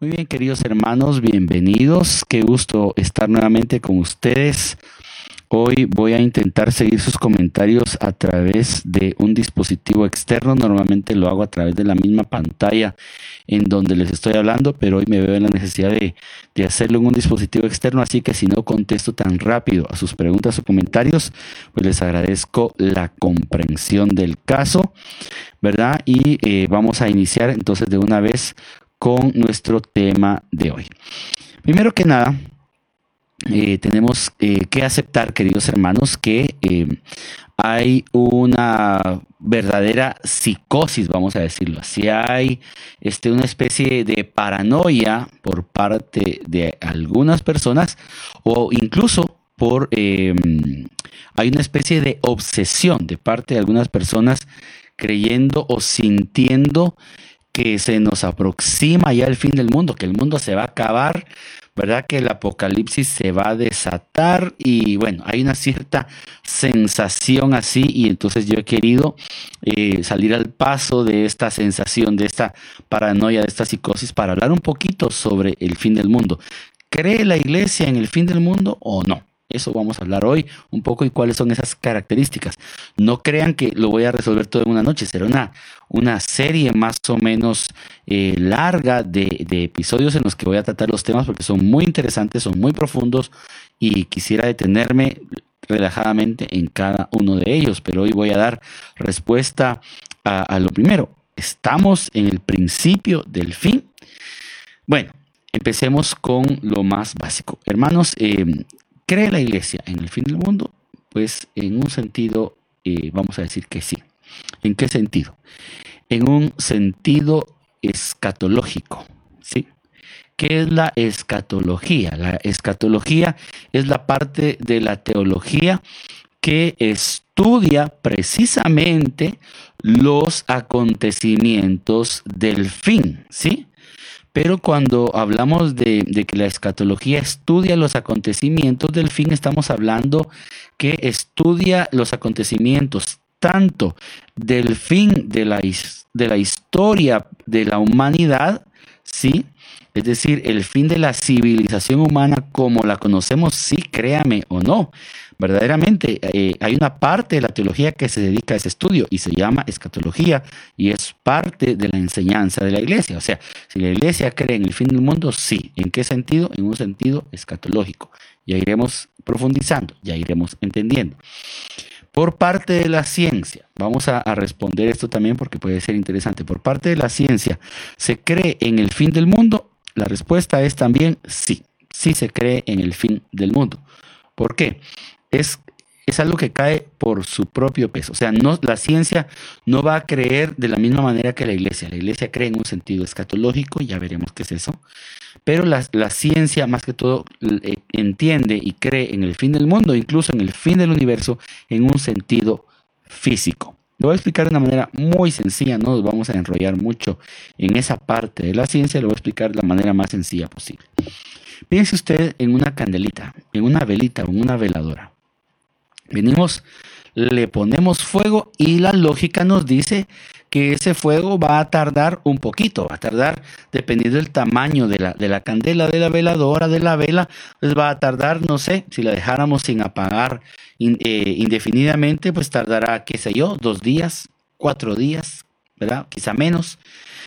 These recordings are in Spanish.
Muy bien, queridos hermanos, bienvenidos. Qué gusto estar nuevamente con ustedes. Hoy voy a intentar seguir sus comentarios a través de un dispositivo externo. Normalmente lo hago a través de la misma pantalla en donde les estoy hablando, pero hoy me veo en la necesidad de, hacerlo en un dispositivo externo. Así que si no contesto tan rápido a sus preguntas o comentarios, pues les agradezco la comprensión del caso, ¿verdad? Y eh, vamos a iniciar entonces de una vez con nuestro tema de hoy. Primero que nada, eh, tenemos eh, que aceptar, queridos hermanos, que eh, hay una verdadera psicosis, vamos a decirlo así. Hay este, una especie de paranoia por parte de algunas personas o incluso por hay una especie de obsesión de parte de algunas personas creyendo o sintiendo que se nos aproxima ya el fin del mundo, que el mundo se va a acabar, ¿verdad? Que el apocalipsis se va a desatar y bueno, hay una cierta sensación así y entonces yo he querido eh, salir al paso de esta sensación, de esta paranoia, de esta psicosis para hablar un poquito sobre el fin del mundo. ¿Cree la iglesia en el fin del mundo o no? Eso vamos a hablar hoy un poco y cuáles son esas características. No crean que lo voy a resolver todo en una noche, será una, una serie más o menos eh, larga de, de, episodios en los que voy a tratar los temas porque son muy interesantes, son muy profundos y quisiera detenerme relajadamente en cada uno de ellos, pero hoy voy a dar respuesta a, lo primero. ¿Estamos en el principio del fin? Bueno, empecemos con lo más básico. Hermanos, eh, ¿Cree la iglesia en el fin del mundo? Pues en un sentido, eh, vamos a decir que sí. ¿En qué sentido? En un sentido escatológico, ¿sí? ¿Qué es la escatología? La escatología es la parte de la teología que estudia precisamente los acontecimientos del fin, ¿sí? Pero cuando hablamos de, que la escatología estudia los acontecimientos del fin, estamos hablando que estudia los acontecimientos tanto del fin de la, de la historia de la humanidad, ¿sí? Es decir, el fin de la civilización humana como la conocemos, sí, créame o no. Verdaderamente eh, hay una parte de la teología que se dedica a ese estudio y se llama escatología y es parte de la enseñanza de la iglesia. O sea, si la iglesia cree en el fin del mundo, sí. ¿En qué sentido? En un sentido escatológico. Ya iremos profundizando, ya iremos entendiendo. Por parte de la ciencia, vamos a, a, responder esto también porque puede ser interesante. Por parte de la ciencia, ¿se cree en el fin del mundo? La respuesta es también sí, sí se cree en el fin del mundo. ¿Por qué? es, es algo que cae por su propio peso. O sea, no, la ciencia no va a creer de la misma manera que la iglesia. La iglesia cree en un sentido escatológico, ya veremos qué es eso. Pero la, la ciencia, más que todo, eh, entiende y cree en el fin del mundo, incluso en el fin del universo, en un sentido físico. Lo voy a explicar de una manera muy sencilla, no nos vamos a enrollar mucho en esa parte de la ciencia, lo voy a explicar de la manera más sencilla posible. Piense usted en una candelita, en una velita o en una veladora. Venimos, le ponemos fuego y la lógica nos dice que ese fuego va a tardar un poquito, va a tardar, dependiendo del tamaño de la, de la candela, de la veladora, de la vela, pues va a tardar, no sé, si la dejáramos sin apagar eh, indefinidamente, pues tardará, qué sé yo, dos días, cuatro días, ¿verdad? Quizá menos.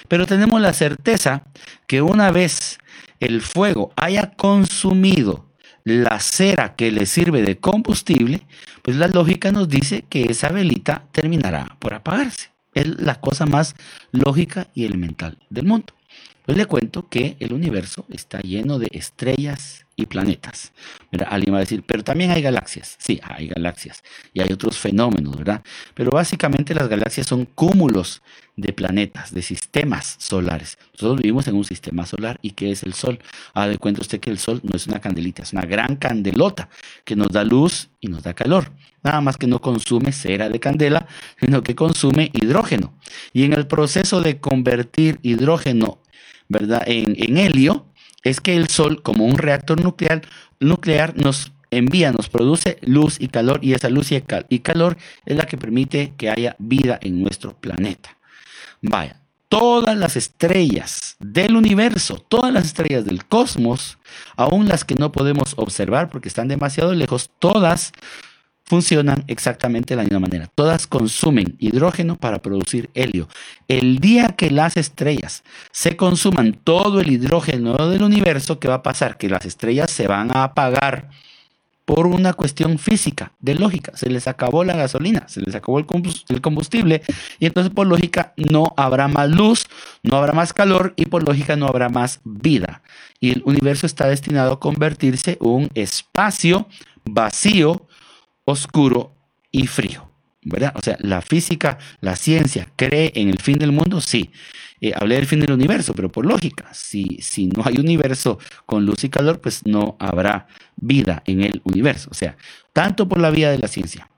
Pero tenemos la certeza que una vez el fuego haya consumido la cera que le sirve de combustible, pues la lógica nos dice que esa velita terminará por apagarse. Es la cosa más lógica y elemental del mundo. Pues le cuento que el universo está lleno de estrellas y planetas. Alguien va a decir, pero también hay galaxias. Sí, hay galaxias y hay otros fenómenos, ¿verdad? Pero básicamente las galaxias son cúmulos de planetas, de sistemas solares. Nosotros vivimos en un sistema solar y ¿qué es el Sol? Ah, de cuenta usted que el Sol no es una candelita, es una gran candelota que nos da luz y nos da calor. Nada más que no consume cera de candela, sino que consume hidrógeno. Y en el proceso de convertir hidrógeno ¿verdad? En, helio, es que el Sol, como un reactor nuclear, nuclear nos envía, nos produce luz y calor, y esa luz y calor es la que permite que haya vida en nuestro planeta. Vaya, todas las estrellas del universo, todas las estrellas del cosmos, aún las que no podemos observar porque están demasiado lejos, todas funcionan exactamente de la misma manera. Todas consumen hidrógeno para producir helio. El día que las estrellas se consuman todo el hidrógeno del universo, ¿qué va a pasar? Que las estrellas se van a apagar por una cuestión física, de lógica. Se les acabó la gasolina, se les acabó el combustible y entonces por lógica no habrá más luz, no habrá más calor y por lógica no habrá más vida. Y el universo está destinado a convertirse en un espacio vacío, oscuro y frío. ¿verdad? O sea, la física, la ciencia cree en el fin del mundo, sí. Eh, hablé del fin del universo, pero por lógica, si, si no hay universo con luz y calor, pues no habrá vida en el universo. O sea, tanto por la vía de la ciencia,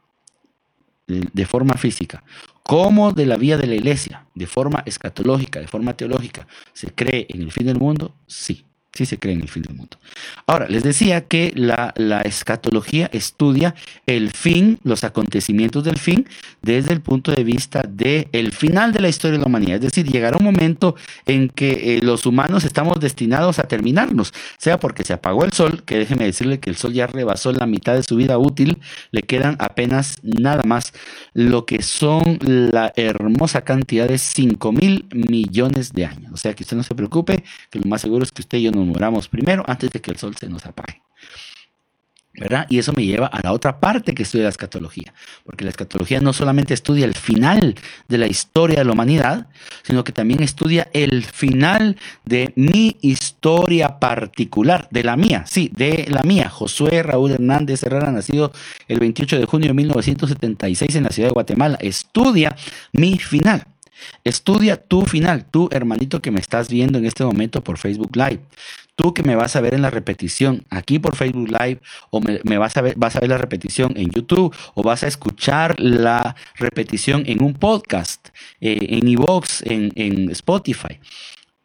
de forma física, como de la vía de la iglesia, de forma escatológica, de forma teológica, se cree en el fin del mundo, sí sí se cree en el fin del mundo. Ahora, les decía que la, escatología estudia el fin, los acontecimientos del fin, desde el punto de vista del el final de la historia de la humanidad. Es decir, llegará un momento en que eh, los humanos estamos destinados a terminarnos, sea porque se apagó el sol, que déjeme decirle que el sol ya rebasó la mitad de su vida útil, le quedan apenas nada más lo que son la hermosa cantidad de 5 mil millones de años. O sea, que usted no se preocupe, que lo más seguro es que usted y yo no moramos primero antes de que el sol se nos apague. ¿verdad? Y eso me lleva a la otra parte que estudia la escatología, porque la escatología no solamente estudia el final de la historia de la humanidad, sino que también estudia el final de mi historia particular, de la mía, sí, de la mía. Josué Raúl Hernández Herrera, nacido el 28 de junio de 1976 en la ciudad de Guatemala, estudia mi final. Estudia tu final, tú hermanito que me estás viendo en este momento por Facebook Live. Tú que me vas a ver en la repetición aquí por Facebook Live o me, vas, a ver, vas a ver la repetición en YouTube o vas a escuchar la repetición en un podcast, eh, en en, en Spotify.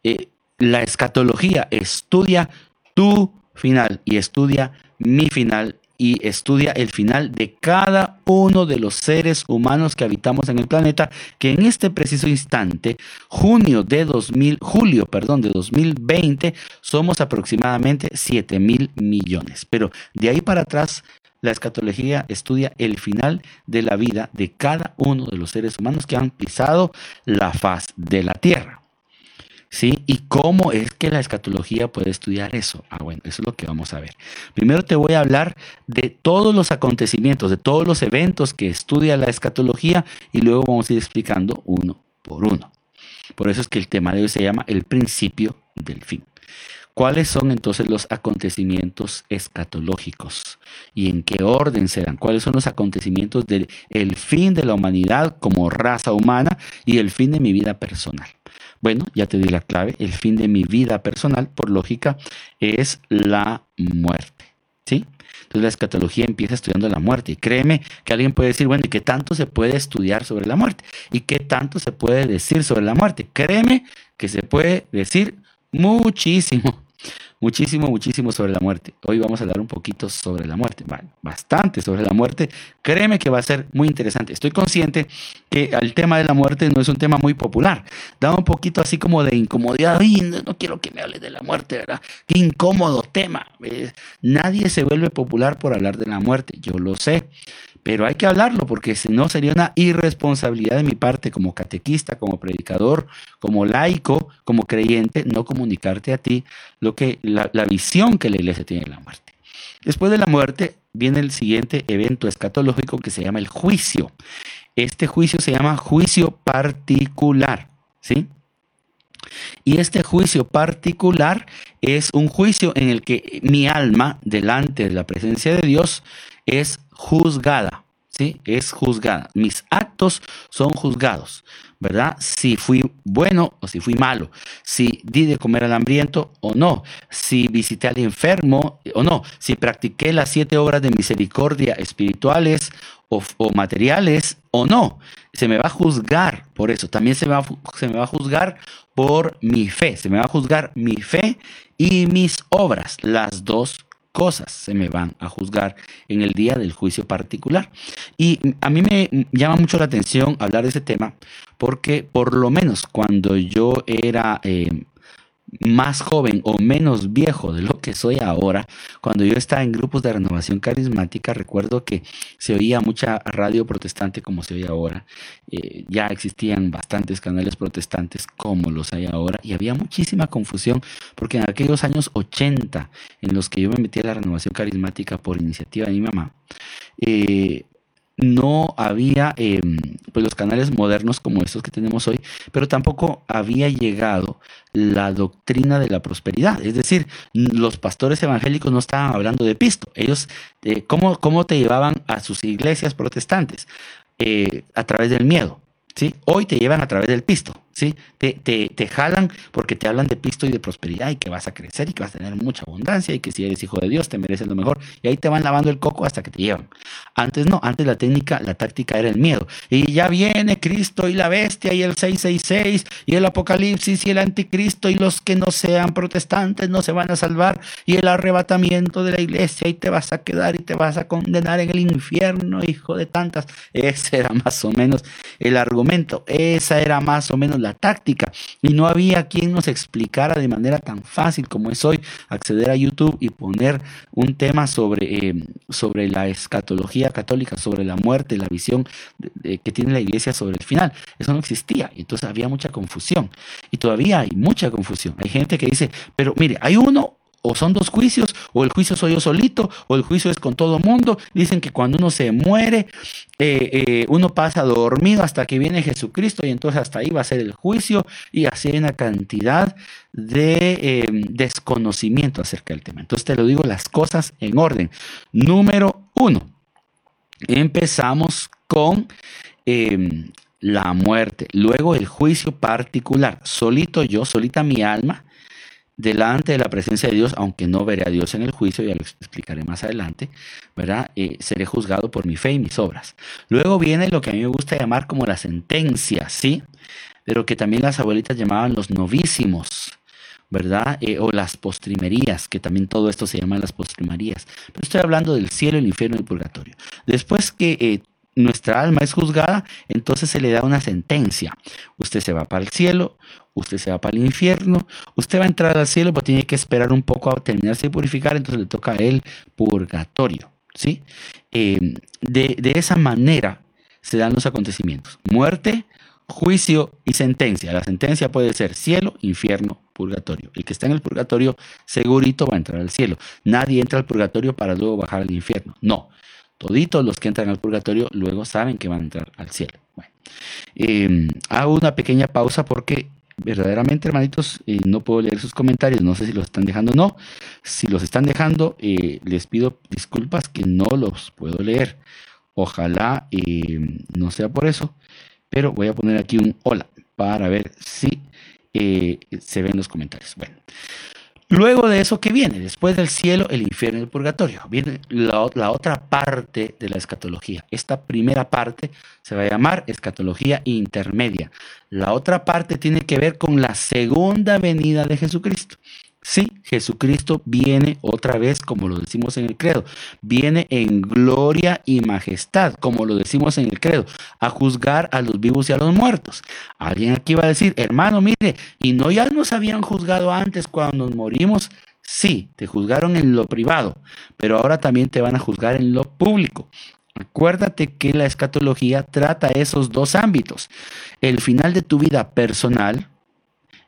Eh, la escatología estudia tu final y estudia mi final y estudia el final de cada uno de los seres humanos que habitamos en el planeta, que en este preciso instante, junio de 2000, julio, perdón, de 2020, somos aproximadamente 7 mil millones. Pero de ahí para atrás, la escatología estudia el final de la vida de cada uno de los seres humanos que han pisado la faz de la Tierra. ¿Sí? ¿Y cómo es que la escatología puede estudiar eso? Ah, bueno, eso es lo que vamos a ver. Primero te voy a hablar de todos los acontecimientos, de todos los eventos que estudia la escatología y luego vamos a ir explicando uno por uno. Por eso es que el tema de hoy se llama el principio del fin. ¿Cuáles son entonces los acontecimientos escatológicos? ¿Y en qué orden serán? ¿Cuáles son los acontecimientos del el fin de la humanidad como raza humana y el fin de mi vida personal? Bueno, ya te di la clave. El fin de mi vida personal, por lógica, es la muerte. ¿Sí? Entonces la escatología empieza estudiando la muerte. Y créeme que alguien puede decir, bueno, ¿y qué tanto se puede estudiar sobre la muerte? ¿Y qué tanto se puede decir sobre la muerte? Créeme que se puede decir muchísimo muchísimo, muchísimo sobre la muerte. Hoy vamos a hablar un poquito sobre la muerte, bastante sobre la muerte. Créeme que va a ser muy interesante. Estoy consciente que el tema de la muerte no es un tema muy popular. Da un poquito así como de incomodidad. no, quiero que me hable de la muerte, ¿verdad? Qué incómodo tema. Eh, nadie se vuelve popular por hablar de la muerte, yo lo sé. Pero hay que hablarlo porque si no sería una irresponsabilidad de mi parte como catequista, como predicador, como laico, como creyente, no comunicarte a ti lo que la, visión que la iglesia tiene de la muerte. Después de la muerte viene el siguiente evento escatológico que se llama el juicio. Este juicio se llama juicio particular, ¿sí? Y este juicio particular es un juicio en el que mi alma, delante de la presencia de Dios, es juzgada, ¿sí? Es juzgada. Mis actos son juzgados, ¿verdad? Si fui bueno o si fui malo, si di de comer al hambriento o no, si visité al enfermo o no, si practiqué las siete obras de misericordia espirituales o, materiales o no. Se me va a juzgar por eso. También se me, va, se me va a juzgar por mi fe. Se me va a juzgar mi fe y mis obras, las dos cosas se me van a juzgar en el día del juicio particular. Y a mí me llama mucho la atención hablar de ese tema porque por lo menos cuando yo era eh, más joven o menos viejo de lo que soy ahora, cuando yo estaba en grupos de renovación carismática, recuerdo que se oía mucha radio protestante como se oye ahora. Eh, ya existían bastantes canales protestantes como los hay ahora y había muchísima confusión porque en aquellos años 80 en los que yo me metí a la renovación carismática por iniciativa de mi mamá, eh, no había em, pues los canales modernos como estos que tenemos hoy, pero tampoco había llegado la doctrina de la prosperidad. Es decir, los pastores evangélicos no estaban hablando de pisto. Ellos, eh, ¿cómo, ¿cómo, te llevaban a sus iglesias protestantes? Eh, a través del miedo. ¿sí? Hoy te llevan a través del pisto. ¿Sí? Te, te, te, jalan porque te hablan de pisto y de prosperidad y que vas a crecer y que vas a tener mucha abundancia y que si eres hijo de Dios te mereces lo mejor. Y ahí te van lavando el coco hasta que te llevan. Antes no, antes la técnica, la táctica era el miedo. Y ya viene Cristo y la bestia y el 666 y el apocalipsis y el anticristo y los que no sean protestantes no se van a salvar y el arrebatamiento de la iglesia y te vas a quedar y te vas a condenar en el infierno, hijo de tantas. Ese era más o menos el argumento. Esa era más o menos la táctica y no había quien nos explicara de manera tan fácil como es hoy acceder a YouTube y poner un tema sobre, eh, sobre la escatología católica, sobre la muerte, la visión que tiene la iglesia sobre el final. Eso no existía, entonces había mucha confusión y todavía hay mucha confusión. Hay gente que dice, pero mire, hay uno o son dos juicios, o el juicio soy yo solito, o el juicio es con todo mundo. Dicen que cuando uno se muere, eh, eh, uno pasa dormido hasta que viene Jesucristo y entonces hasta ahí va a ser el juicio y así hay una cantidad de em, desconocimiento acerca del tema. Entonces te lo digo las cosas en orden. Número uno, empezamos con em, la muerte, luego el juicio particular, solito yo, solita mi alma delante de la presencia de Dios, aunque no veré a Dios en el juicio, ya lo explicaré más adelante, ¿verdad? Eh, seré juzgado por mi fe y mis obras. Luego viene lo que a mí me gusta llamar como la sentencia, ¿sí? Pero que también las abuelitas llamaban los novísimos, ¿verdad? Eh, o las postrimerías, que también todo esto se llama las postrimerías. Pero estoy hablando del cielo, el infierno y el purgatorio. Después que eh, nuestra alma es juzgada, entonces se le da una sentencia. Usted se va para el cielo, usted se va para el infierno, usted va a entrar al cielo, pero tiene que esperar un poco a terminarse de purificar, entonces le toca el purgatorio. ¿sí? Em, de, de esa manera se dan los acontecimientos. Muerte, juicio y sentencia. La sentencia puede ser cielo, infierno, purgatorio. El que está en el purgatorio segurito va a entrar al cielo. Nadie entra al purgatorio para luego bajar al infierno. No. Toditos los que entran al purgatorio luego saben que van a entrar al cielo. Bueno, em, hago una pequeña pausa porque verdaderamente, hermanitos, eh, no puedo leer sus comentarios. No sé si los están dejando o no. Si los están dejando, eh, les pido disculpas que no los puedo leer. Ojalá em, no sea por eso. Pero voy a poner aquí un hola para ver si eh, se ven los comentarios. Bueno. Luego de eso, ¿qué viene? Después del cielo, el infierno y el purgatorio. Viene la, otra parte de la escatología. Esta primera parte se va a llamar escatología intermedia. La otra parte tiene que ver con la segunda venida de Jesucristo. Sí, Jesucristo viene otra vez, como lo decimos en el credo, viene en gloria y majestad, como lo decimos en el credo, a juzgar a los vivos y a los muertos. Alguien aquí va a decir, hermano, mire, ¿y no ya nos habían juzgado antes cuando nos morimos? Sí, te juzgaron en lo privado, pero ahora también te van a juzgar en lo público. Acuérdate que la escatología trata esos dos ámbitos, el final de tu vida personal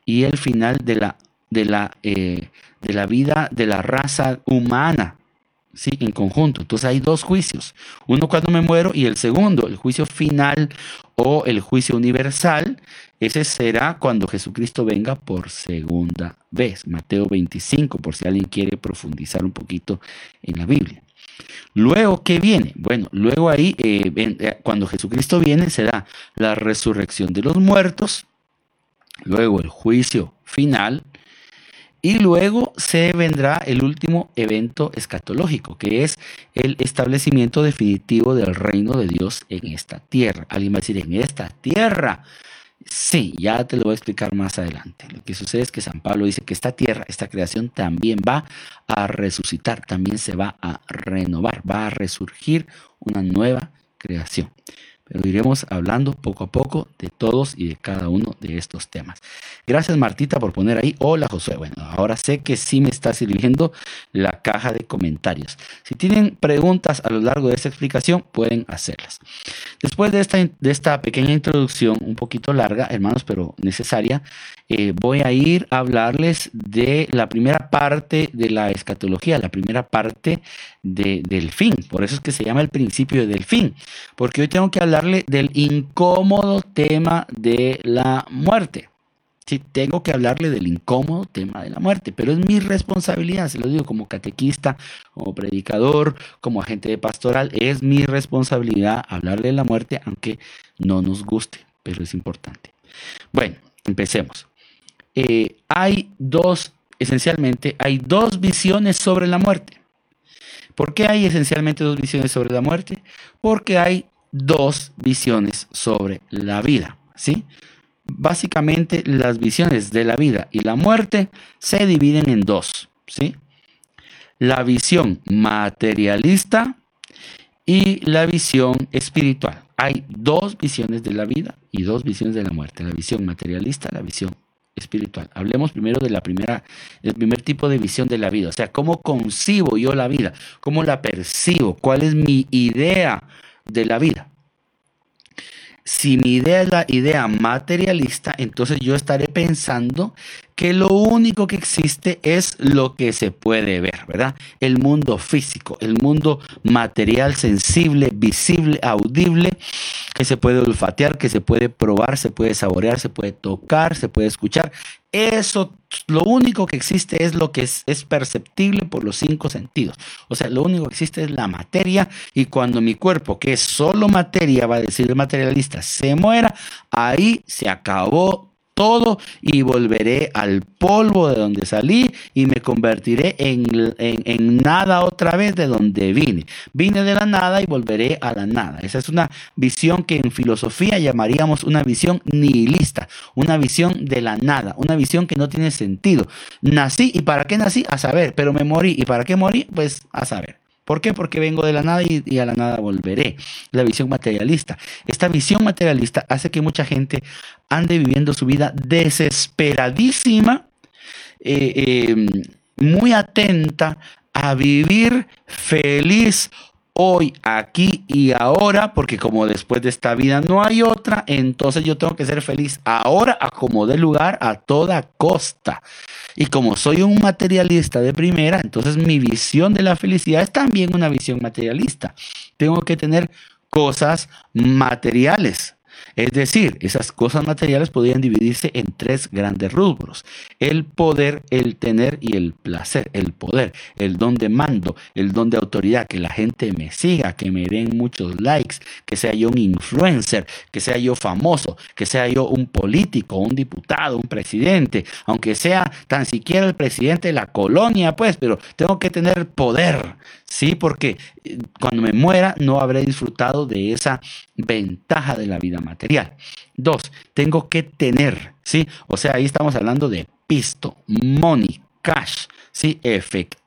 y el final de la de la, eh, de la vida de la raza humana, ¿sí? En conjunto. Entonces hay dos juicios. Uno cuando me muero y el segundo, el juicio final o el juicio universal. Ese será cuando Jesucristo venga por segunda vez. Mateo 25, por si alguien quiere profundizar un poquito en la Biblia. Luego, ¿qué viene? Bueno, luego ahí, eh, eh, cuando Jesucristo viene, será la resurrección de los muertos, luego el juicio final, y luego se vendrá el último evento escatológico, que es el establecimiento definitivo del reino de Dios en esta tierra. Alguien va a decir, en esta tierra. Sí, ya te lo voy a explicar más adelante. Lo que sucede es que San Pablo dice que esta tierra, esta creación también va a resucitar, también se va a renovar, va a resurgir una nueva creación iremos hablando poco a poco de todos y de cada uno de estos temas. Gracias Martita por poner ahí, hola Josué. Bueno, ahora sé que sí me está sirviendo la caja de comentarios. Si tienen preguntas a lo largo de esta explicación, pueden hacerlas. Después de esta, de esta pequeña introducción, un poquito larga, hermanos, pero necesaria, eh, voy a ir a hablarles de la primera parte de la escatología, la primera parte del fin. Por eso es que se llama el principio del fin, porque hoy tengo que del incómodo tema de la muerte. Sí, tengo que hablarle del incómodo tema de la muerte, pero es mi responsabilidad, se lo digo como catequista, como predicador, como agente de pastoral, es mi responsabilidad hablarle de la muerte, aunque no nos guste, pero es importante. Bueno, empecemos. Eh, hay dos, esencialmente, hay dos visiones sobre la muerte. ¿Por qué hay esencialmente dos visiones sobre la muerte? Porque hay dos visiones sobre la vida, ¿sí? Básicamente las visiones de la vida y la muerte se dividen en dos, ¿sí? La visión materialista y la visión espiritual. Hay dos visiones de la vida y dos visiones de la muerte, la visión materialista, la visión espiritual. Hablemos primero de la primera, el primer tipo de visión de la vida, o sea, cómo concibo yo la vida, cómo la percibo, cuál es mi idea de la vida. Si mi idea es la idea materialista, entonces yo estaré pensando que lo único que existe es lo que se puede ver, ¿verdad? El mundo físico, el mundo material, sensible, visible, audible, que se puede olfatear, que se puede probar, se puede saborear, se puede tocar, se puede escuchar. Eso, lo único que existe es lo que es, perceptible por los cinco sentidos. O sea, lo único que existe es la materia y cuando mi cuerpo, que es solo materia, va a decir el materialista, se muera, ahí se acabó todo y volveré al polvo de donde salí y me convertiré en, en, nada otra vez de donde vine. Vine de la nada y volveré a la nada. Esa es una visión que en filosofía llamaríamos una visión nihilista, una visión de la nada, una visión que no tiene sentido. Nací y para qué nací, a saber, pero me morí y para qué morí, pues a saber. ¿Por qué? Porque vengo de la nada y, a la nada volveré. La visión materialista. Esta visión materialista hace que mucha gente ande viviendo su vida desesperadísima, eh, em, muy atenta a vivir feliz hoy, aquí y ahora, porque como después de esta vida no hay otra, entonces yo tengo que ser feliz ahora, a como dé lugar, a toda costa. Y como soy un materialista de primera, entonces mi visión de la felicidad es también una visión materialista. Tengo que tener cosas materiales. Es decir, esas cosas materiales podrían dividirse en tres grandes rubros. El poder, el tener y el placer. El poder, el don de mando, el don de autoridad, que la gente me siga, que me den muchos likes, que sea yo un influencer, que sea yo famoso, que sea yo un político, un diputado, un presidente, aunque sea tan siquiera el presidente de la colonia, pues, pero tengo que tener poder, ¿sí? Porque eh, cuando me muera no habré disfrutado de esa ventaja de la vida material. Dos, tengo que tener, ¿sí? O sea, ahí estamos hablando de pisto, money, cash, ¿sí? Efectivo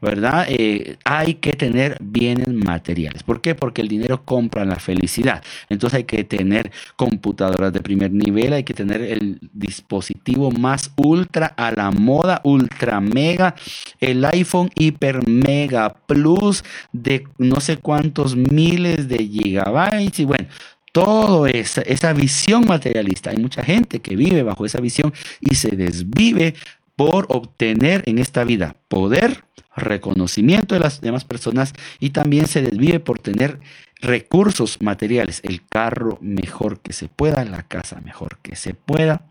¿verdad? Eh, hay que tener bienes materiales. ¿Por qué? Porque el dinero compra la felicidad. Entonces hay que tener computadoras de primer nivel, hay que tener el dispositivo más ultra a la moda, ultra mega, el iPhone hiper mega plus de no sé cuántos miles de gigabytes y bueno, todo esa, esa visión materialista. Hay mucha gente que vive bajo esa visión y se desvive por obtener en esta vida poder, reconocimiento de las demás personas y también se desvive por tener recursos materiales, el carro mejor que se pueda, la casa mejor que se pueda.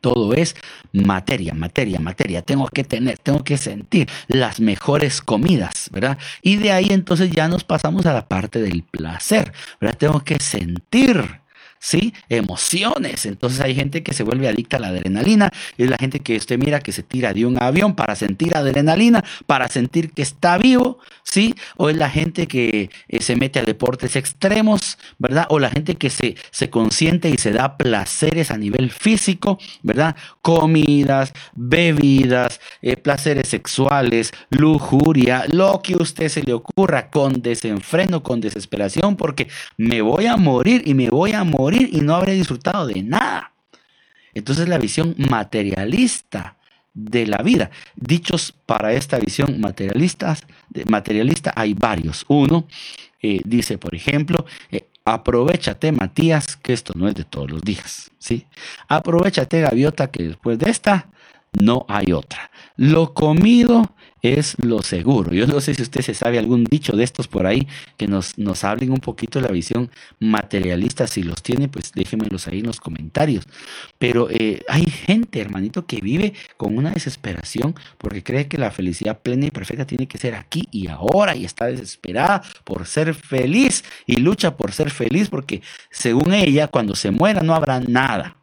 Todo es materia, materia, materia. Tengo que tener, tengo que sentir las mejores comidas, ¿verdad? Y de ahí entonces ya nos pasamos a la parte del placer, ¿verdad? Tengo que sentir ¿sí? Emociones. Entonces hay gente que se vuelve adicta a la adrenalina. Es la gente que usted mira que se tira de un avión para sentir adrenalina, para sentir que está vivo, ¿sí? O es la gente que eh, se mete a deportes extremos, ¿verdad? O la gente que se, se consiente y se da placeres a nivel físico, ¿verdad? Comidas, bebidas, eh, placeres sexuales, lujuria, lo que a usted se le ocurra con desenfreno, con desesperación, porque me voy a morir y me voy a morir y no habré disfrutado de nada. Entonces la visión materialista de la vida. Dichos para esta visión materialista, materialista hay varios. Uno eh, dice, por ejemplo, eh, aprovechate Matías, que esto no es de todos los días. ¿sí? Aprovechate Gaviota, que después de esta no hay otra. Lo comido es lo seguro. Yo no sé si usted se sabe algún dicho de estos por ahí que nos, nos hablen un poquito de la visión materialista. Si los tiene, pues déjenmelos ahí en los comentarios. Pero eh, hay gente, hermanito, que vive con una desesperación porque cree que la felicidad plena y perfecta tiene que ser aquí y ahora y está desesperada por ser feliz y lucha por ser feliz porque según ella, cuando se muera no habrá nada.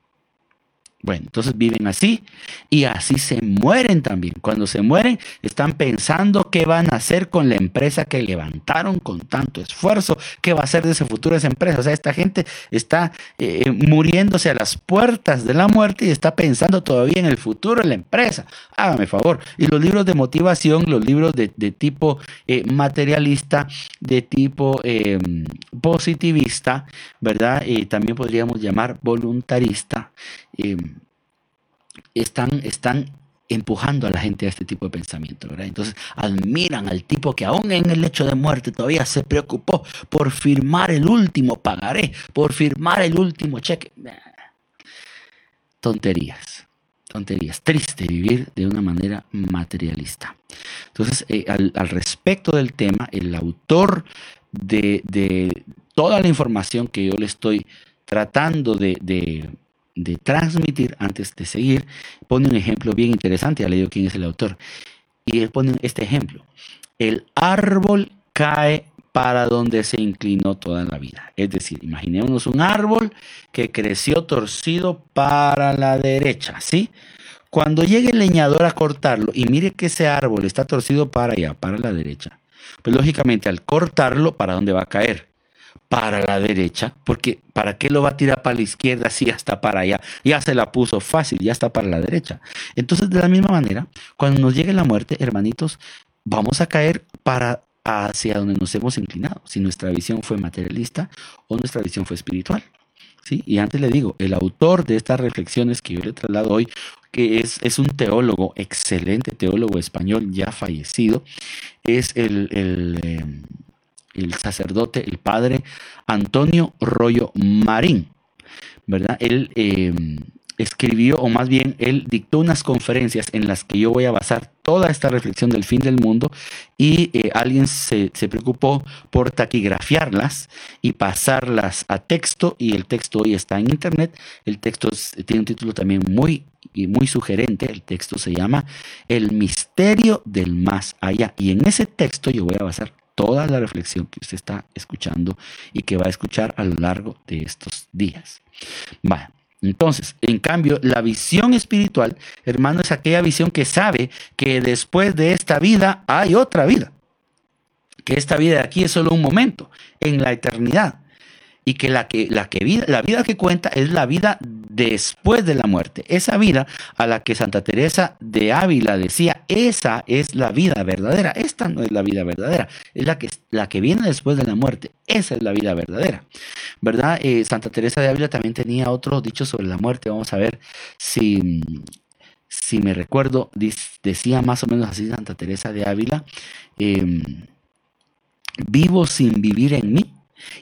Bueno, entonces viven así y así se mueren también. Cuando se mueren están pensando qué van a hacer con la empresa que levantaron con tanto esfuerzo, qué va a hacer de ese futuro esa empresa. O sea, esta gente está eh, muriéndose a las puertas de la muerte y está pensando todavía en el futuro de la empresa. Hágame favor. Y los libros de motivación, los libros de, tipo eh, materialista, de tipo em, positivista, ¿verdad? Y también podríamos llamar voluntarista em, están, están empujando a la gente a este tipo de pensamiento. Entonces admiran al tipo que aún en el lecho de muerte todavía se preocupó por firmar el último pagaré, por firmar el último cheque. Tonterías, tonterías. Triste vivir de una manera materialista. Entonces, eh, al, respecto del tema, el autor de, de, toda la información que yo le estoy tratando de transmitir antes de seguir, pone un ejemplo bien interesante, ya le digo quién es el autor, y él pone este ejemplo, el árbol cae para donde se inclinó toda la vida. Es decir, imaginémonos un árbol que creció torcido para la derecha, ¿sí? Cuando llegue el leñador a cortarlo y mire que ese árbol está torcido para allá, para la derecha, pues lógicamente al cortarlo, ¿para dónde va a caer? Para la derecha, porque ¿para qué lo va a tirar para la izquierda si ya está para allá? Ya se la puso fácil, ya está para la derecha. Entonces, de la misma manera, cuando nos llegue la muerte, hermanitos, vamos a caer para hacia donde nos hemos inclinado, si nuestra visión fue materialista o nuestra visión fue espiritual. ¿sí? Y antes le digo, el autor de estas reflexiones que yo le traslado hoy, que es, es un teólogo, excelente teólogo español ya fallecido, es el, em, el sacerdote, el padre Antonio Rollo Marín, ¿verdad? Él em, escribió, o más bien, él dictó unas conferencias en las que yo voy a basar toda esta reflexión del fin del mundo y eh, alguien se, preocupó por taquigrafiarlas y pasarlas a texto y el texto hoy está en internet. El texto tiene un título también muy muy sugerente. El texto se llama El misterio del más allá. Y en ese texto yo voy a basar toda la reflexión que usted está escuchando y que va a escuchar a lo largo de estos días. Vale. Entonces, en cambio, la visión espiritual, hermano, es aquella visión que sabe que después de esta vida hay otra vida. Que esta vida de aquí es solo un momento, en la eternidad y que la, que, la, que vida, la vida que cuenta es la vida después de la muerte. Esa vida a la que Santa Teresa de Ávila decía, esa es la vida verdadera. Esta no es la vida verdadera, es la que, la que viene después de la muerte. Esa es la vida verdadera. ¿Verdad? Eh, Santa Teresa de Ávila también tenía otro dicho sobre la muerte. Vamos a ver si, si me recuerdo, decía más o menos así Santa Teresa de Ávila, em, vivo sin vivir en mí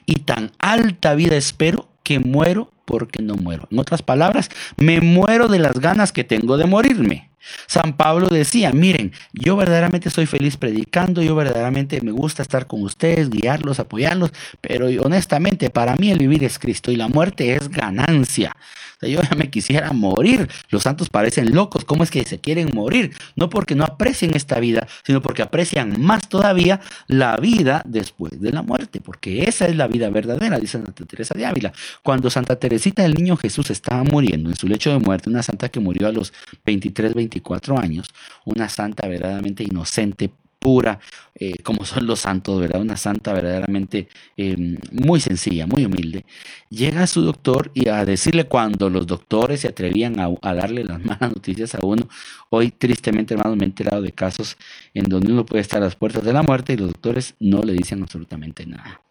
y tan alta vida espero que muero porque no muero. En otras palabras, me muero de las ganas que tengo de morirme. San Pablo decía, miren, yo verdaderamente soy feliz predicando, yo verdaderamente me gusta estar con ustedes, guiarlos, apoyarlos, pero honestamente para mí el vivir es Cristo y la muerte es ganancia. yo ya me quisiera morir. Los santos parecen locos. ¿Cómo es que se quieren morir? No porque no aprecien esta vida, sino porque aprecian más todavía la vida después de la muerte, porque esa es la vida verdadera, dice Santa Teresa de Ávila. Cuando Santa Teresita del Niño Jesús estaba muriendo en su lecho de muerte, una santa que murió a los 23, 24 años, una santa verdaderamente inocente, pura, eh, como son los santos, ¿verdad? Una santa verdaderamente eh, muy sencilla, muy humilde. Llega a su doctor y a decirle cuando los doctores se atrevían a, darle las malas noticias a uno. Hoy, tristemente, hermanos, me he enterado de casos en donde uno puede estar a las puertas de la muerte y los doctores no le dicen absolutamente nada,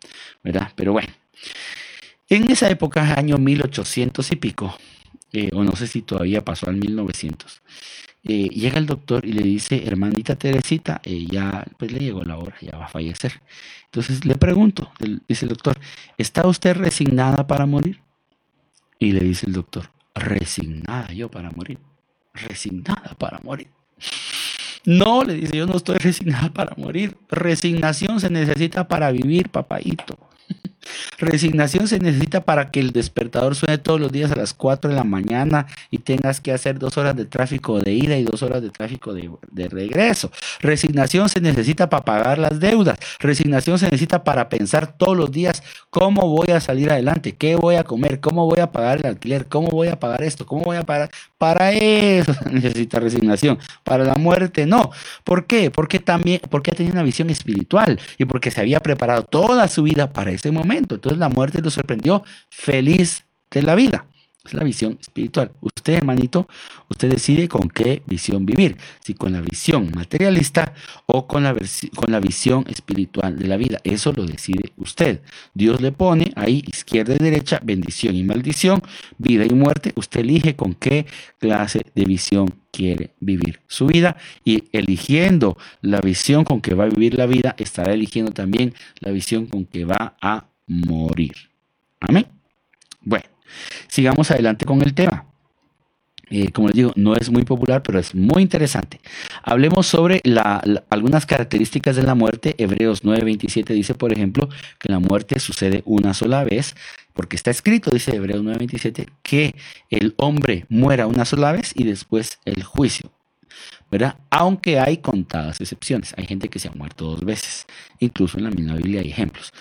¿verdad? Pero bueno, en esa época, año 1800 y pico, eh, o no sé si todavía pasó al 1900, eh, llega el doctor y le dice, hermanita Teresita, eh, ya pues le llegó la hora, ya va a fallecer. Entonces le pregunto, dice el doctor, ¿está usted resignada para morir? Y le dice el doctor, resignada yo para morir, resignada para morir. No, le dice, yo no estoy resignada para morir. Resignación se necesita para vivir, papayito. Resignación se necesita para que el despertador suene todos los días a las 4 de la mañana y tengas que hacer dos horas de tráfico de ida y dos horas de tráfico de, regreso. Resignación se necesita para pagar las deudas. Resignación se necesita para pensar todos los días cómo voy a salir adelante, qué voy a comer, cómo voy a pagar el alquiler, cómo voy a pagar esto, cómo voy a pagar. Para eso se necesita resignación. Para la muerte no. ¿Por qué? Porque también, porque ha tenido una visión espiritual y porque se había preparado toda su vida para ese momento. Entonces la muerte lo sorprendió feliz de la vida. Es la visión espiritual. Usted, hermanito, usted decide con qué visión vivir. Si con la visión materialista o con la, con la visión espiritual de la vida. Eso lo decide usted. Dios le pone ahí izquierda y derecha, bendición y maldición, vida y muerte. Usted elige con qué clase de visión quiere vivir su vida y eligiendo la visión con que va a vivir la vida, estará eligiendo también la visión con que va a morir. Amén. Bueno, sigamos adelante con el tema. Eh, como les digo, no es muy popular, pero es muy interesante. Hablemos sobre algunas características de la muerte. Hebreos 9:27 dice, por ejemplo, que la muerte sucede una sola vez, porque está escrito, dice Hebreos 9:27, que el hombre muera una sola vez y después el juicio. ¿verdad? Aunque hay contadas excepciones. Hay gente que se ha muerto dos veces. Incluso en la misma Biblia hay ejemplos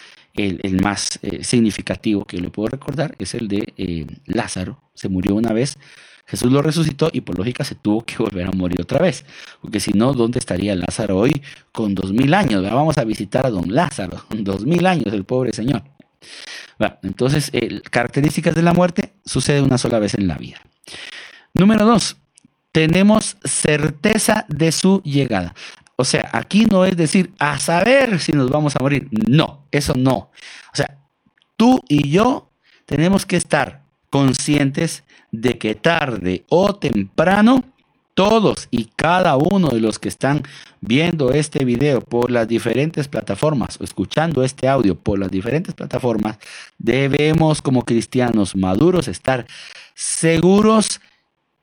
el, más eh, significativo que le puedo recordar es el de eh, Lázaro. Se murió una vez, Jesús lo resucitó y por lógica se tuvo que volver a morir otra vez. Porque si no, ¿dónde estaría Lázaro hoy con dos mil años? Vamos a visitar a don Lázaro, dos mil años, el pobre señor. entonces, características de la muerte sucede una sola vez en la vida. Número dos, tenemos certeza de su llegada. O sea, aquí no es decir, a saber si nos vamos a morir. No, eso no. O sea, tú y yo tenemos que estar conscientes de que tarde o temprano, todos y cada uno de los que están viendo este video por las diferentes plataformas o escuchando este audio por las diferentes plataformas, debemos como cristianos maduros estar seguros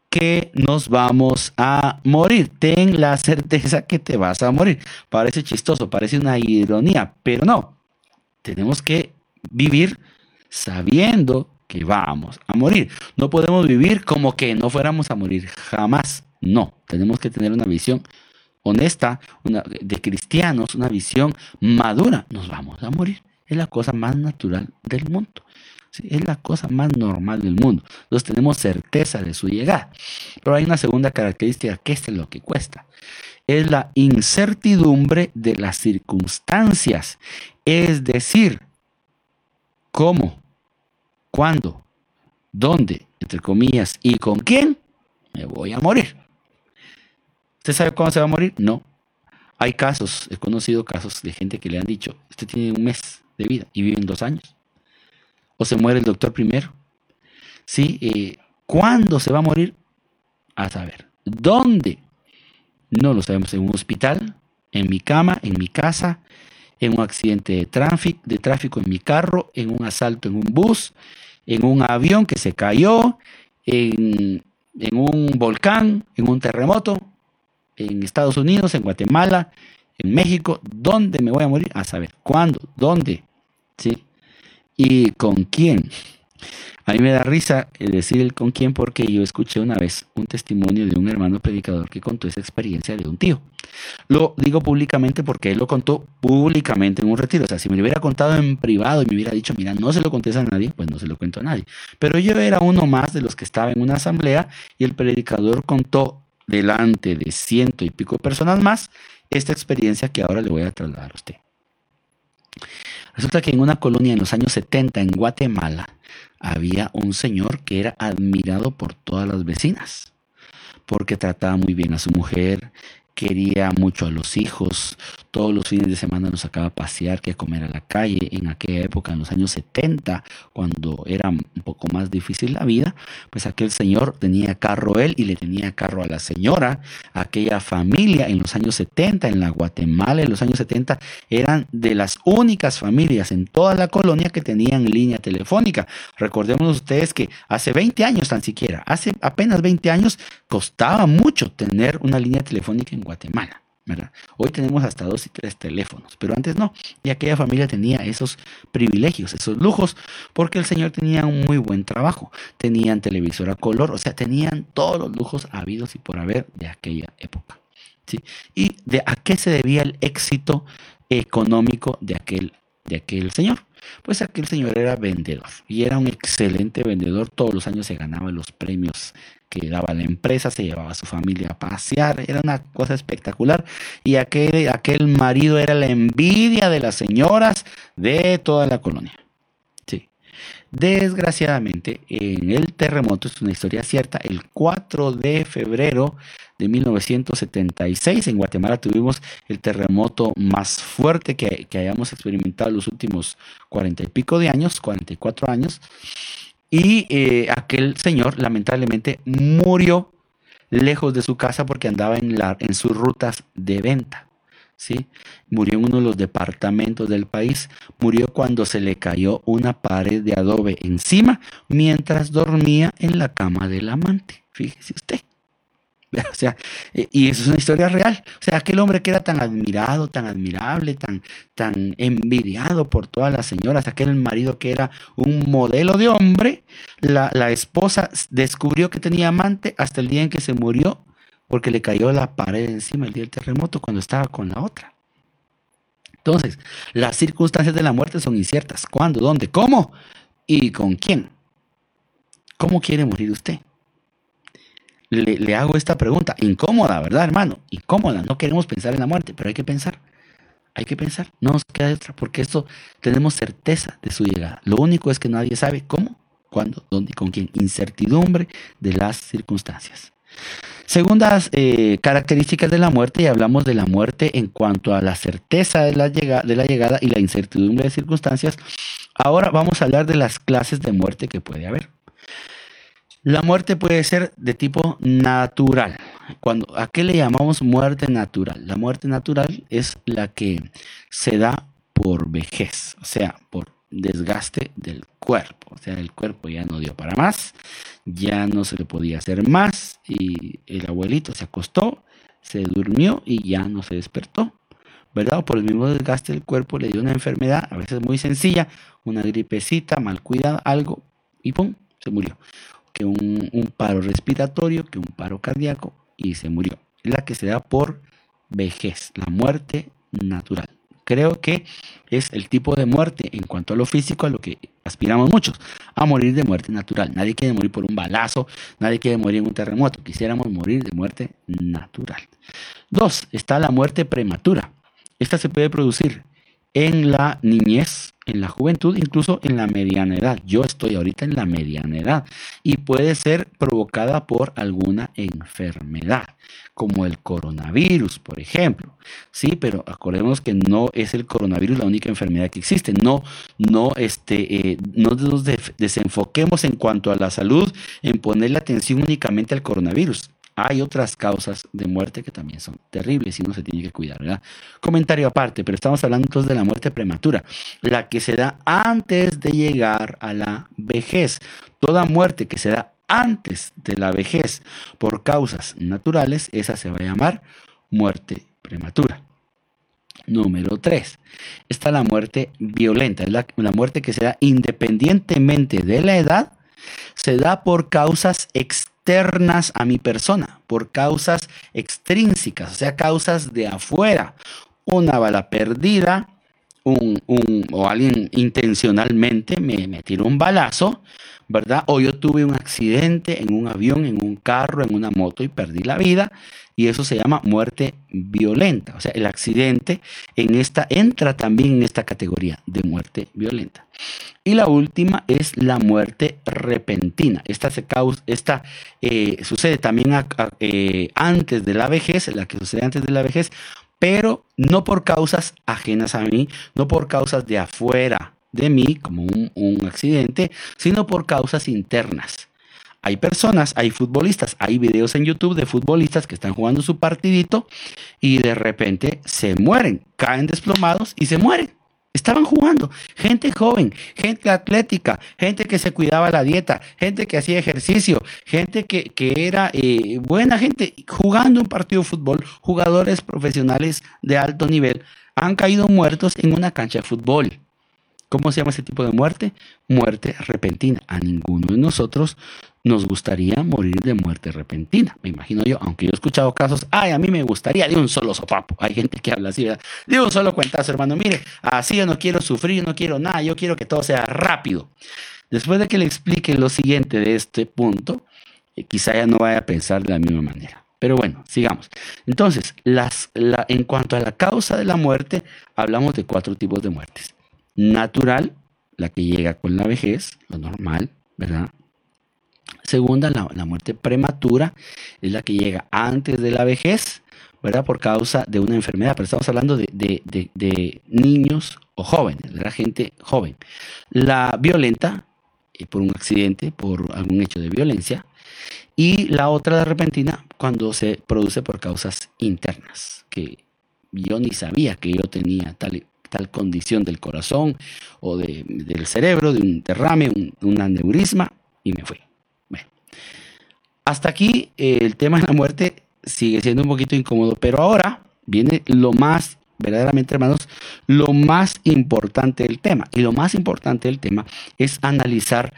que nos vamos a morir. Ten la certeza que te vas a morir. Parece chistoso, parece una ironía, pero no. Tenemos que vivir sabiendo que vamos a morir. No podemos vivir como que no fuéramos a morir jamás. No, tenemos que tener una visión honesta una, de cristianos, una visión madura. Nos vamos a morir. Es la cosa más natural del mundo es la cosa más normal del mundo. Entonces tenemos certeza de su llegada. Pero hay una segunda característica que es lo que cuesta. Es la incertidumbre de las circunstancias. Es decir, cómo, cuándo, dónde, entre comillas, y con quién me voy a morir. ¿Usted sabe cuándo se va a morir? No. Hay casos, he conocido casos de gente que le han dicho, usted tiene un mes de vida y vive en dos años o se muere el doctor primero. ¿Sí? Eh, ¿Cuándo se va a morir? A saber. ¿Dónde? No lo sabemos. ¿En un hospital? ¿En mi cama? ¿En mi casa? ¿En un accidente de tráfico, de tráfico en mi carro? ¿En un asalto en un bus? ¿En un avión que se cayó? ¿En en un volcán, en un terremoto, en Estados Unidos, en Guatemala, en México, ¿dónde me voy a morir? A saber, ¿cuándo? ¿Dónde? ¿Sí? ¿Y con quién? A mí me da risa decir el con quién porque yo escuché una vez un testimonio de un hermano predicador que contó esa experiencia de un tío. Lo digo públicamente porque él lo contó públicamente en un retiro. O sea, si me lo hubiera contado en privado y me hubiera dicho, mira, no se lo contés a nadie, pues no se lo cuento a nadie. Pero yo era uno más de los que estaba en una asamblea y el predicador contó delante de ciento y pico personas más esta experiencia que ahora le voy a trasladar a usted. Resulta que en una colonia en los años 70 en Guatemala había un señor que era admirado por todas las vecinas, porque trataba muy bien a su mujer, quería mucho a los hijos, todos los fines de semana nos sacaba a pasear, que comer a la calle. En aquella época, en los años 70, cuando era un poco más difícil la vida, pues aquel señor tenía carro él y le tenía carro a la señora. Aquella familia en los años 70, en la Guatemala, en los años 70, eran de las únicas familias en toda la colonia que tenían línea telefónica. Recordemos ustedes que hace 20 años tan siquiera, hace apenas 20 años, costaba mucho tener una línea telefónica en Guatemala. ¿verdad? Hoy tenemos hasta dos y tres teléfonos, pero antes no. Y aquella familia tenía esos privilegios, esos lujos, porque el señor tenía un muy buen trabajo. Tenían televisor a color, o sea, tenían todos los lujos habidos y por haber de aquella época. ¿sí? ¿Y de a qué se debía el éxito económico de aquel, de aquel señor? Pues aquel señor era vendedor y era un excelente vendedor. Todos los años se ganaba los premios que daba la empresa, se llevaba a su familia a pasear, era una cosa espectacular. Y aquel, aquel marido era la envidia de las señoras de toda la colonia. Sí. Desgraciadamente, en el terremoto, es una historia cierta, el 4 de febrero de 1976 en Guatemala tuvimos el terremoto más fuerte que, que hayamos experimentado los últimos cuarenta y pico de años, 44 años. Y eh, aquel señor lamentablemente murió lejos de su casa porque andaba en, la, en sus rutas de venta. ¿sí? Murió en uno de los departamentos del país. Murió cuando se le cayó una pared de adobe encima mientras dormía en la cama del amante. Fíjese usted. O sea, eh, y eso es una historia real. O sea, aquel hombre que era tan admirado, tan admirable, tan, tan envidiado por todas las señoras, aquel marido que era un modelo de hombre, la, la esposa descubrió que tenía amante hasta el día en que se murió porque le cayó la pared encima el día del terremoto cuando estaba con la otra. Entonces, las circunstancias de la muerte son inciertas. ¿Cuándo? ¿Dónde? ¿Cómo? ¿Y con quién? ¿Cómo quiere morir usted? Le, hago esta pregunta, incómoda, ¿verdad, hermano? Incómoda, no queremos pensar en la muerte, pero hay que pensar, hay que pensar, no nos queda otra, porque esto tenemos certeza de su llegada. Lo único es que nadie sabe cómo, cuándo, dónde y con quién. Incertidumbre de las circunstancias. Segundas eh, características de la muerte, y hablamos de la muerte en cuanto a la certeza de la, de la llegada y la incertidumbre de circunstancias. Ahora vamos a hablar de las clases de muerte que puede haber. La muerte puede ser de tipo natural. Cuando, ¿A qué le llamamos muerte natural? La muerte natural es la que se da por vejez, o sea, por desgaste del cuerpo. O sea, el cuerpo ya no dio para más, ya no se le podía hacer más y el abuelito se acostó, se durmió y ya no se despertó. ¿Verdad? por el mismo desgaste del cuerpo le dio una enfermedad, a veces muy sencilla, una gripecita, mal cuidada, algo, y ¡pum! se murió que un, paro respiratorio, que un paro cardíaco y se murió. Es la que se da por vejez, la muerte natural. Creo que es el tipo de muerte en cuanto a lo físico a lo que aspiramos muchos, a morir de muerte natural. Nadie quiere morir por un balazo, nadie quiere morir en un terremoto, quisiéramos morir de muerte natural. Dos, está la muerte prematura. Esta se puede producir en la niñez, en la juventud, incluso en la mediana edad. Yo estoy ahorita en la mediana edad y puede ser provocada por alguna enfermedad, como el coronavirus, por ejemplo. Sí, pero acordemos que no es el coronavirus la única enfermedad que existe. No, no, este, eh, no nos desenfoquemos en cuanto a la salud en ponerle atención únicamente al coronavirus hay otras causas de muerte que también son terribles y uno se tiene que cuidar. Comentario aparte, pero estamos hablando entonces de la muerte prematura, la que se da antes de llegar a la vejez. Toda muerte que se da antes de la vejez por causas naturales, esa se va a llamar muerte prematura. Número 3. Está la muerte violenta, es la, la, muerte que se da independientemente de la edad, se da por causas externas a mi persona, por causas extrínsecas, o sea, causas de afuera. Una bala perdida, un, o alguien intencionalmente me, me tiró un balazo, ¿verdad? O yo tuve un accidente en un avión, en un carro, en una moto y perdí la vida. Y eso se llama muerte violenta. O sea, el accidente en esta entra también en esta categoría de muerte violenta. Y la última es la muerte repentina. Esta, se causa, esta eh, sucede también eh, antes de la vejez, la que sucede antes de la vejez, pero no por causas ajenas a mí, no por causas de afuera de mí, como un, accidente, sino por causas internas. Hay personas, hay futbolistas, hay videos en YouTube de futbolistas que están jugando su partidito y de repente se mueren, caen desplomados y se mueren. Estaban jugando. Gente joven, gente atlética, gente que se cuidaba la dieta, gente que hacía ejercicio, gente que, era eh, buena gente jugando un partido de fútbol, jugadores profesionales de alto nivel, han caído muertos en una cancha de fútbol. ¿Cómo se llama ese tipo de muerte? Muerte repentina. A ninguno de nosotros nos gustaría morir de muerte repentina. Me imagino yo, aunque yo he escuchado casos, ay, a mí me gustaría de un solo sopapo. Hay gente que habla así, ¿verdad? De un solo cuentazo, hermano. Mire, así yo no quiero sufrir, no quiero nada, yo quiero que todo sea rápido. Después de que le explique lo siguiente de este punto, eh, quizá ya no vaya a pensar de la misma manera. Pero bueno, sigamos. Entonces, las, en cuanto a la causa de la muerte, hablamos de cuatro tipos de muertes natural, la que llega con la vejez, lo normal, ¿verdad? Segunda, la, muerte prematura, es la que llega antes de la vejez, ¿verdad? Por causa de una enfermedad, pero estamos hablando de, niños o jóvenes, la gente joven. La violenta, eh, por un accidente, por algún hecho de violencia. Y la otra, la repentina, cuando se produce por causas internas, que yo ni sabía que yo tenía tal tal condición del corazón o del cerebro, de un derrame, un, aneurisma, y me fui. Hasta aquí eh, el tema de la muerte sigue siendo un poquito incómodo, pero ahora viene lo más, verdaderamente hermanos, lo más importante del tema. Y lo más importante del tema es analizar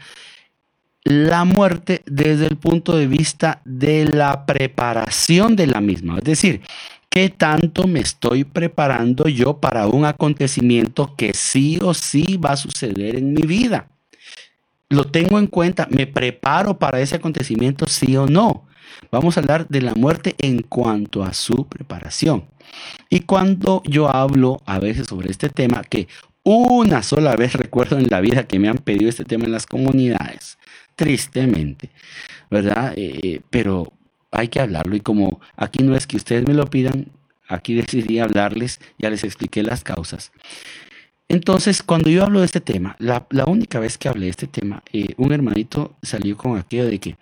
la muerte desde el punto de vista de la preparación de la misma. Es decir, ¿Qué tanto me estoy preparando yo para un acontecimiento que sí o sí va a suceder en mi vida? Lo tengo en cuenta, me preparo para ese acontecimiento sí o no. Vamos a hablar de la muerte en cuanto a su preparación. Y cuando yo hablo a veces sobre este tema, que una sola vez recuerdo en la vida que me han pedido este tema en las comunidades, tristemente, ¿verdad? Eh, pero hay que hablarlo y como aquí no es que ustedes me lo pidan, aquí decidí hablarles, ya les expliqué las causas. Entonces, cuando yo hablo de este tema, la, única vez que hablé de este tema, eh, un hermanito salió con aquello de que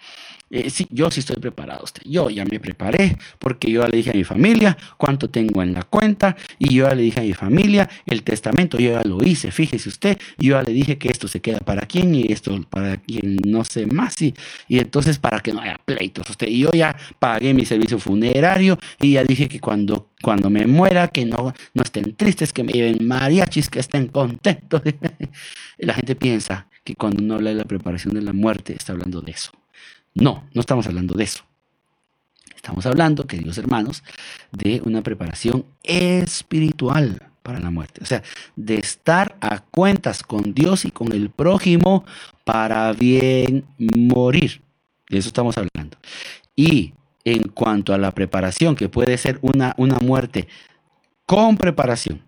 eh, sí, yo sí estoy preparado. Usted. Yo ya me preparé porque yo ya le dije a mi familia cuánto tengo en la cuenta y yo ya le dije a mi familia el testamento, yo ya lo hice, fíjese usted, yo ya le dije que esto se queda para quién y esto para quien no sé más y, y entonces para que no haya pleitos. Usted. Y yo ya pagué mi servicio funerario y ya dije que cuando, cuando me muera que no, no estén tristes, que me lleven mariachis, que estén contentos. la gente piensa que cuando uno habla de la preparación de la muerte está hablando de eso. No, no estamos hablando de eso. Estamos hablando, queridos hermanos, de una preparación espiritual para la muerte. O sea, de estar a cuentas con Dios y con el prójimo para bien morir. De eso estamos hablando. Y en cuanto a la preparación, que puede ser una, una muerte con preparación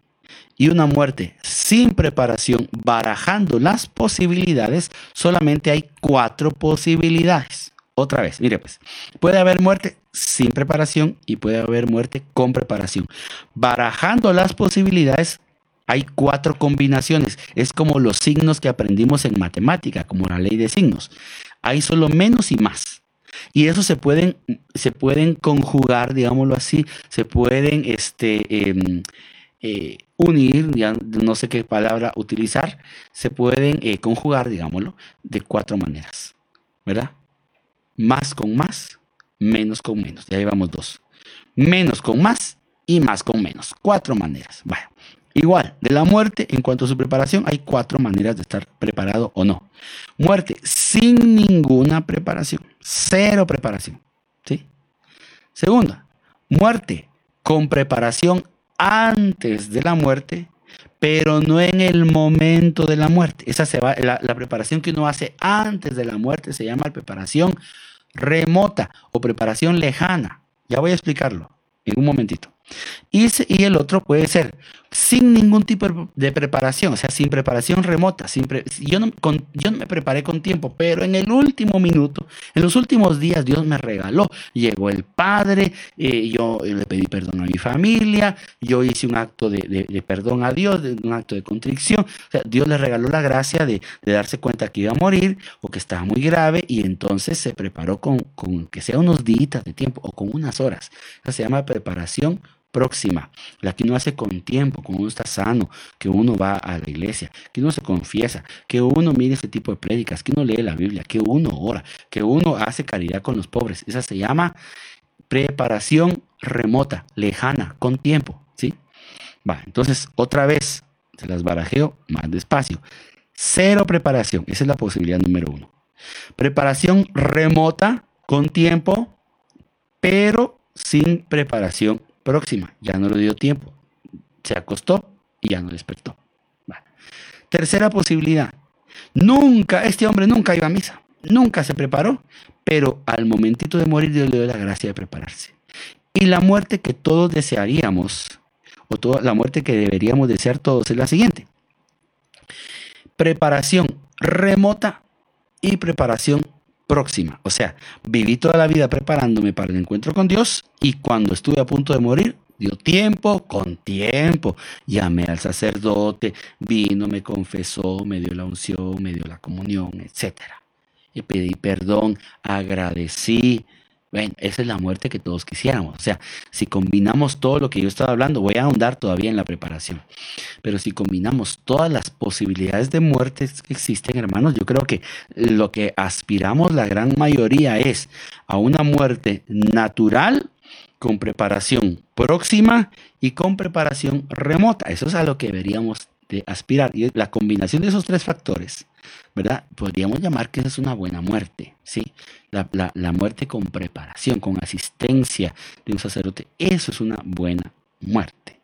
y una muerte sin preparación, barajando las posibilidades, solamente hay cuatro posibilidades. Otra vez, mire pues, puede haber muerte sin preparación y puede haber muerte con preparación. Barajando las posibilidades, hay cuatro combinaciones. Es como los signos que aprendimos en matemática, como la ley de signos. Hay solo menos y más. Y eso se pueden, se pueden conjugar, digámoslo así, se pueden este, em, eh, unir, ya no sé qué palabra utilizar, se pueden eh, conjugar, digámoslo, de cuatro maneras. ¿Verdad? más con más, menos con menos. Ya llevamos dos. Menos con más y más con menos. Cuatro maneras. Bueno, igual, de la muerte, en cuanto a su preparación, hay cuatro maneras de estar preparado o no. Muerte sin ninguna preparación. Cero preparación. ¿Sí? Segunda, muerte con preparación antes de la muerte, pero no en el momento de la muerte. Esa se va, la, preparación que uno hace antes de la muerte se llama preparación remota o preparación lejana. Ya voy a explicarlo en un momentito. Y el otro puede ser sin ningún tipo de preparación, o sea, sin preparación remota. Sin yo, no, yo no me preparé con tiempo, pero en el último minuto, en los últimos días, Dios me regaló. Llegó el Padre, eh, yo le pedí perdón a mi familia, yo hice un acto de, perdón a Dios, un acto de contrición. O sea, Dios le regaló la gracia de, darse cuenta que iba a morir o que estaba muy grave y entonces se preparó con, con que sea unos días de tiempo o con unas horas. Eso se llama preparación próxima, la que uno hace con tiempo, cuando uno está sano, que uno va a la iglesia, que uno se confiesa, que uno mire este tipo de prédicas, que uno lee la Biblia, que uno ora, que uno hace caridad con los pobres. Esa se llama preparación remota, lejana, con tiempo, ¿sí? Va, entonces otra vez se las barajeo más despacio. Cero preparación, esa es la posibilidad número uno. Preparación remota, con tiempo, pero sin preparación próxima, ya no le dio tiempo, se acostó y ya no despertó. Tercera posibilidad, nunca, este hombre nunca iba a misa, nunca se preparó, pero al momentito de morir Dios le dio la gracia de prepararse. Y la muerte que todos desearíamos, o toda la muerte que deberíamos desear todos es la siguiente. Preparación remota y preparación próxima. O sea, viví toda la vida preparándome para el encuentro con Dios y cuando estuve a punto de morir, dio tiempo con tiempo. Llamé al sacerdote, vino, me confesó, me dio la unción, me dio la comunión, etc. Y pedí perdón, agradecí, bueno, esa es la muerte que todos quisiéramos. O sea, si combinamos todo lo que yo estaba hablando, voy a ahondar todavía en la preparación, pero si combinamos todas las posibilidades de muertes que existen, hermanos, yo creo que lo que aspiramos la gran mayoría es a una muerte natural con preparación próxima y con preparación remota. Eso es a lo que deberíamos de aspirar. Y la combinación de esos tres factores ¿verdad? Podríamos llamar que esa es una buena muerte, ¿sí? La, la, muerte con preparación, con asistencia de un sacerdote, eso es una buena muerte.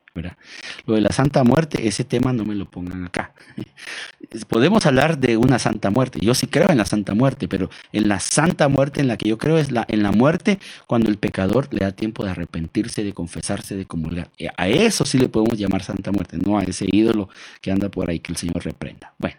Lo de la Santa Muerte, ese tema no me lo pongan acá. Podemos hablar de una Santa Muerte. Yo sí creo en la Santa Muerte, pero en la Santa Muerte en la que yo creo es la, en la muerte cuando el pecador le da tiempo de arrepentirse, de confesarse, de comulgar. Eh, a eso sí le podemos llamar Santa Muerte, no a ese ídolo que anda por ahí que el Señor reprenda. Bueno,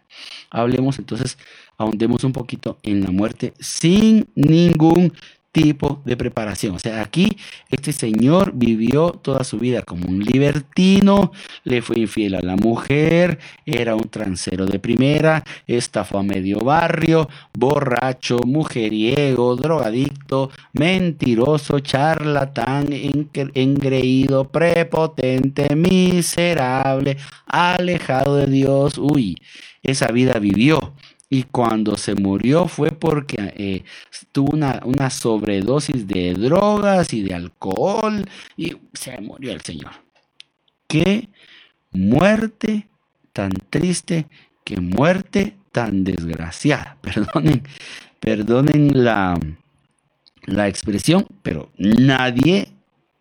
hablemos entonces, ahondemos un poquito en la muerte sin ningún tipo de preparación. O sea, aquí este señor vivió toda su vida como un libertino, le fue infiel a la mujer, era un transero de primera, estafó a medio barrio, borracho, mujeriego, drogadicto, mentiroso, charlatán, engreído, prepotente, miserable, alejado de Dios. Uy, esa vida vivió y cuando se murió fue porque eh, tuvo una, una, sobredosis de drogas y de alcohol y se murió el Señor. Qué muerte tan triste, qué muerte tan desgraciada. Perdonen, perdonen la, la expresión, pero nadie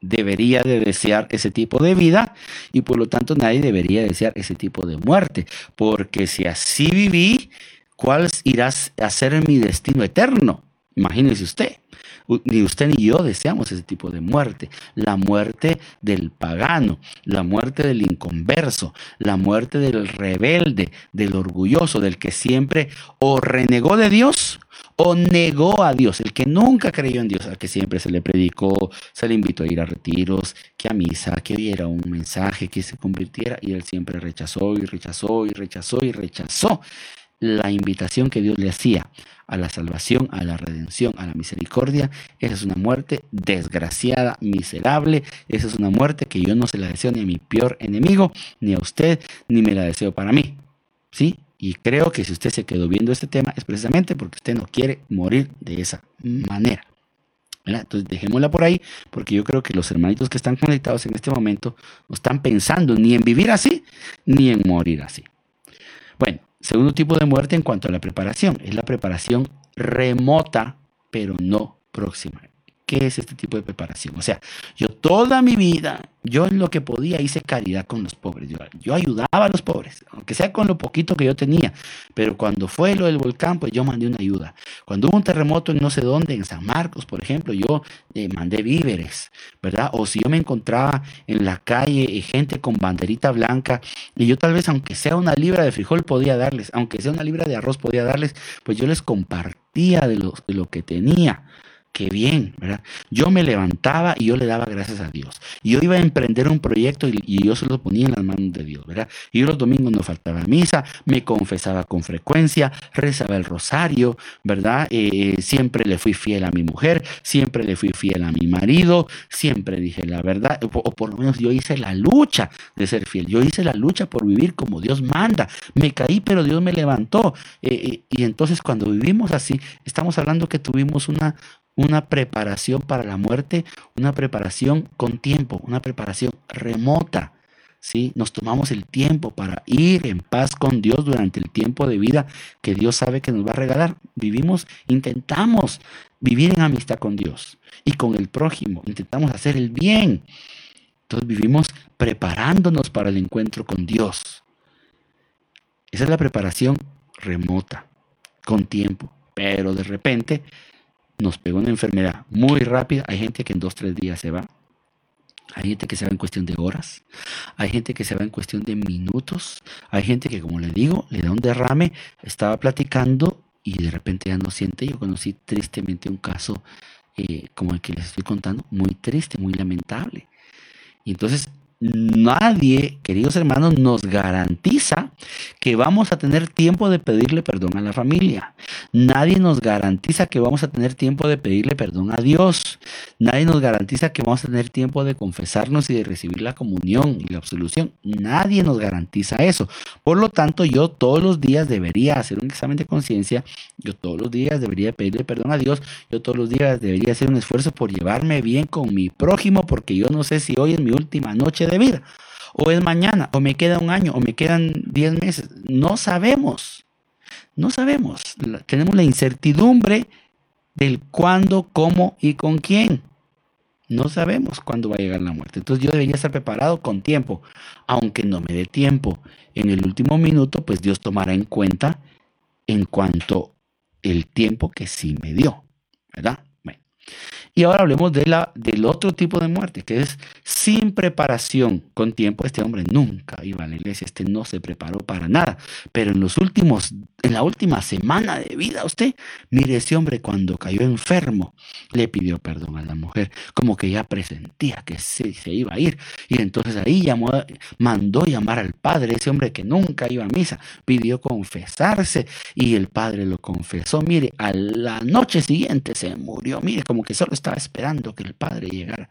debería de desear ese tipo de vida y por lo tanto nadie debería desear ese tipo de muerte, porque si así viví, ¿Cuál irá a ser mi destino eterno? Imagínese usted. Ni usted ni yo deseamos ese tipo de muerte. La muerte del pagano, la muerte del inconverso, la muerte del rebelde, del orgulloso, del que siempre o renegó de Dios o negó a Dios, el que nunca creyó en Dios, al que siempre se le predicó, se le invitó a ir a retiros, que a misa, que diera un mensaje, que se convirtiera, y él siempre rechazó y rechazó y rechazó y rechazó la invitación que Dios le hacía a la salvación, a la redención, a la misericordia, esa es una muerte desgraciada, miserable, esa es una muerte que yo no se la deseo ni a mi peor enemigo, ni a usted, ni me la deseo para mí. ¿sí? Y creo que si usted se quedó viendo este tema es precisamente porque usted no quiere morir de esa manera. Entonces dejémosla por ahí, porque yo creo que los hermanitos que están conectados en este momento no están pensando ni en vivir así, ni en morir así. Bueno, segundo tipo de muerte en cuanto a la preparación, es la preparación remota, pero no próxima. ¿Qué es este tipo de preparación? O sea, yo toda mi vida, yo en lo que podía hice caridad con los pobres. Yo, ayudaba a los pobres, aunque sea con lo poquito que yo tenía. Pero cuando fue lo del volcán, pues yo mandé una ayuda. Cuando hubo un terremoto en no sé dónde, en San Marcos, por ejemplo, yo eh, mandé víveres, ¿verdad? O si yo me encontraba en la calle y gente con banderita blanca, y yo tal vez, aunque sea una libra de frijol, podía darles, aunque sea una libra de arroz, podía darles, pues yo les compartía de lo que tenía qué bien, ¿verdad? Yo me levantaba y yo le daba gracias a Dios. Yo iba a emprender un proyecto y, yo se lo ponía en las manos de Dios, ¿verdad? Y yo los domingos no faltaba misa, me confesaba con frecuencia, rezaba el rosario, ¿verdad? Eh, siempre le fui fiel a mi mujer, siempre le fui fiel a mi marido, siempre dije la verdad, o, por lo menos yo hice la lucha de ser fiel, yo hice la lucha por vivir como Dios manda. Me caí, pero Dios me levantó. Eh, eh, y entonces cuando vivimos así, estamos hablando que tuvimos una una preparación para la muerte, una preparación con tiempo, una preparación remota. ¿sí? Nos tomamos el tiempo para ir en paz con Dios durante el tiempo de vida que Dios sabe que nos va a regalar. Vivimos, intentamos vivir en amistad con Dios y con el prójimo, intentamos hacer el bien. Entonces vivimos preparándonos para el encuentro con Dios. Esa es la preparación remota, con tiempo. Pero de repente nos pegó una enfermedad muy rápida. Hay gente que en dos, tres días se va. Hay gente que se va en cuestión de horas. Hay gente que se va en cuestión de minutos. Hay gente que, como le digo, le da un derrame. Estaba platicando y de repente ya no siente. Yo conocí tristemente un caso eh, como el que les estoy contando, muy triste, muy lamentable. Y entonces nadie, queridos hermanos, nos garantiza que vamos a tener tiempo de pedirle perdón a la familia. Nadie nos garantiza que vamos a tener tiempo de pedirle perdón a Dios. Nadie nos garantiza que vamos a tener tiempo de confesarnos y de recibir la comunión y la absolución. Nadie nos garantiza eso. Por lo tanto, yo todos los días debería hacer un examen de conciencia. Yo todos los días debería pedirle perdón a Dios. Yo todos los días debería hacer un esfuerzo por llevarme bien con mi prójimo porque yo no sé si hoy es mi última noche de vida, o es mañana, o me queda un año, o me quedan 10 meses. No sabemos, no sabemos. tenemos la incertidumbre del cuándo, cómo y con quién. No sabemos cuándo va a llegar la muerte. Entonces yo debería estar preparado con tiempo. Aunque no me dé tiempo en el último minuto, pues Dios tomará en cuenta en cuanto el tiempo que sí me dio. ¿Verdad? Y ahora hablemos de la, del otro tipo de muerte, que es sin preparación con tiempo. Este hombre nunca iba a la iglesia, este no se preparó para nada. Pero en los últimos, en la última semana de vida, usted, mire, ese hombre cuando cayó enfermo, le pidió perdón a la mujer, como que ya presentía que se, se iba a ir. Y entonces ahí llamó, mandó llamar al padre, ese hombre que nunca iba a misa, pidió confesarse y el padre lo confesó. Mire, a la noche siguiente se murió, mire, como que solo estaba esperando que el Padre llegara.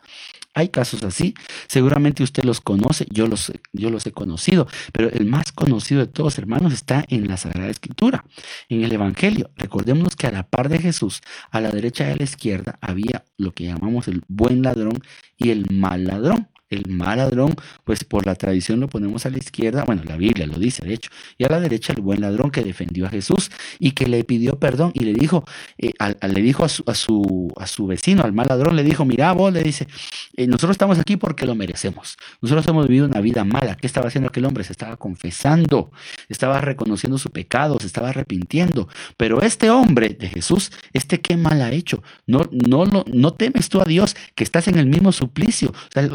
Hay casos así, seguramente usted los conoce, yo los, yo los he conocido, pero el más conocido de todos, hermanos, está en la Sagrada Escritura, en el Evangelio. Recordemos que a la par de Jesús, a la derecha y a la izquierda, había lo que llamamos el buen ladrón y el mal ladrón el mal ladrón, pues por la tradición lo ponemos a la izquierda, bueno, la Biblia lo dice, de hecho, y a la derecha el buen ladrón que defendió a Jesús y que le pidió perdón y le dijo, eh, le dijo a su, a su, a, su, vecino, al mal ladrón, le dijo, mira vos, le dice, eh, nosotros estamos aquí porque lo merecemos, nosotros hemos vivido una vida mala, ¿qué estaba haciendo aquel hombre? Se estaba confesando, estaba reconociendo su pecado, se estaba arrepintiendo, pero este hombre de Jesús, este qué mal ha hecho, no, no, no, no temes tú a Dios que estás en el mismo suplicio, o sea,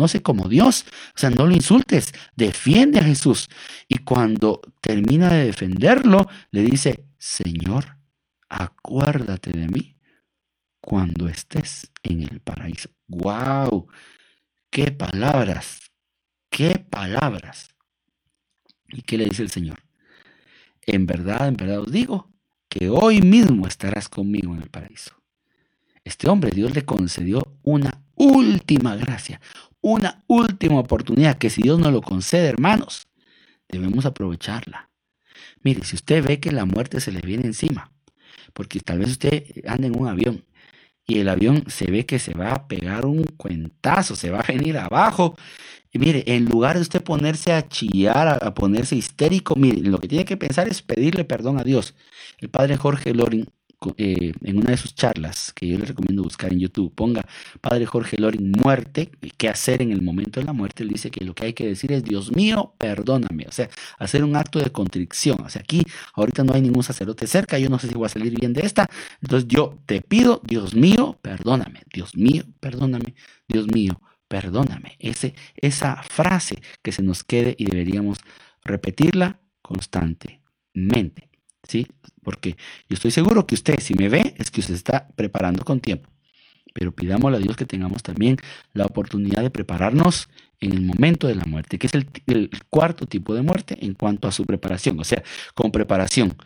conoce como Dios. O sea, no lo insultes, defiende a Jesús. Y cuando termina de defenderlo, le dice, Señor, acuérdate de mí cuando estés en el paraíso. ¡Wow! ¡Qué palabras! ¡Qué palabras! ¿Y qué le dice el Señor? En verdad, en verdad os digo que hoy mismo estarás conmigo en el paraíso. Este hombre, Dios le concedió una última gracia, una última oportunidad que si Dios nos lo concede, hermanos, debemos aprovecharla. Mire, si usted ve que la muerte se le viene encima, porque tal vez usted anda en un avión y el avión se ve que se va a pegar un cuentazo, se va a venir abajo. Y mire, en lugar de usted ponerse a chillar, a, ponerse histérico, mire, lo que tiene que pensar es pedirle perdón a Dios. El padre Jorge Loring eh, en una de sus charlas, que yo le recomiendo buscar en YouTube, ponga Padre Jorge Loring muerte, qué hacer en el momento de la muerte, él dice que lo que hay que decir es, Dios mío, perdóname, o sea, hacer un acto de contrición. O sea, aquí ahorita no hay ningún sacerdote cerca, yo no sé si voy a salir bien de esta, entonces yo te pido, Dios mío, perdóname, Dios mío, perdóname, Dios mío, perdóname. Ese, esa frase que se nos quede y deberíamos repetirla constantemente. ¿Sí? Porque yo estoy seguro que usted, si me ve, es que usted está preparando con tiempo. Pero pidámosle a Dios que tengamos también la oportunidad de prepararnos en el momento de la muerte, que es el, el cuarto tipo de muerte en cuanto a su preparación, o sea, con preparación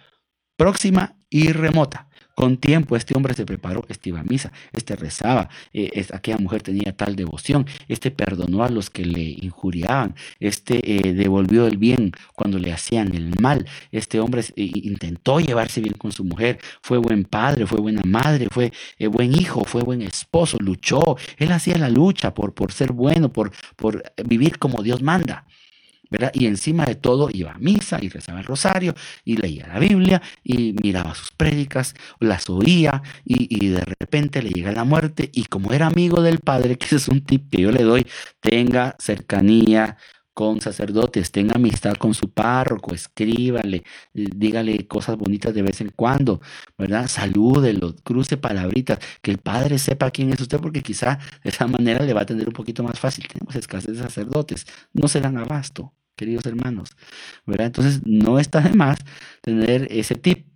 próxima y remota. Con tiempo este hombre se preparó, este iba a misa, este rezaba, eh, aquella mujer tenía tal devoción, este perdonó a los que le injuriaban, este eh, devolvió el bien cuando le hacían el mal, este hombre eh, intentó llevarse bien con su mujer, fue buen padre, fue buena madre, fue buen hijo, fue buen esposo, luchó, él hacía la lucha por, por ser bueno, por, por vivir como Dios manda. Y encima de todo iba a misa y rezaba el rosario y leía la Biblia y miraba sus prédicas, las oía y, de repente le llega la muerte y como era amigo del Padre, que ese es un tip que yo le doy, tenga cercanía con sacerdotes, tenga amistad con su párroco, escríbale, dígale cosas bonitas de vez en cuando, ¿verdad? Salúdelo, cruce palabritas, que el Padre sepa quién es usted, porque quizá de esa manera le va a tener un poquito más fácil. Tenemos escasez de sacerdotes, no se dan abasto queridos hermanos. ¿verdad? Entonces, no está de más tener ese tip.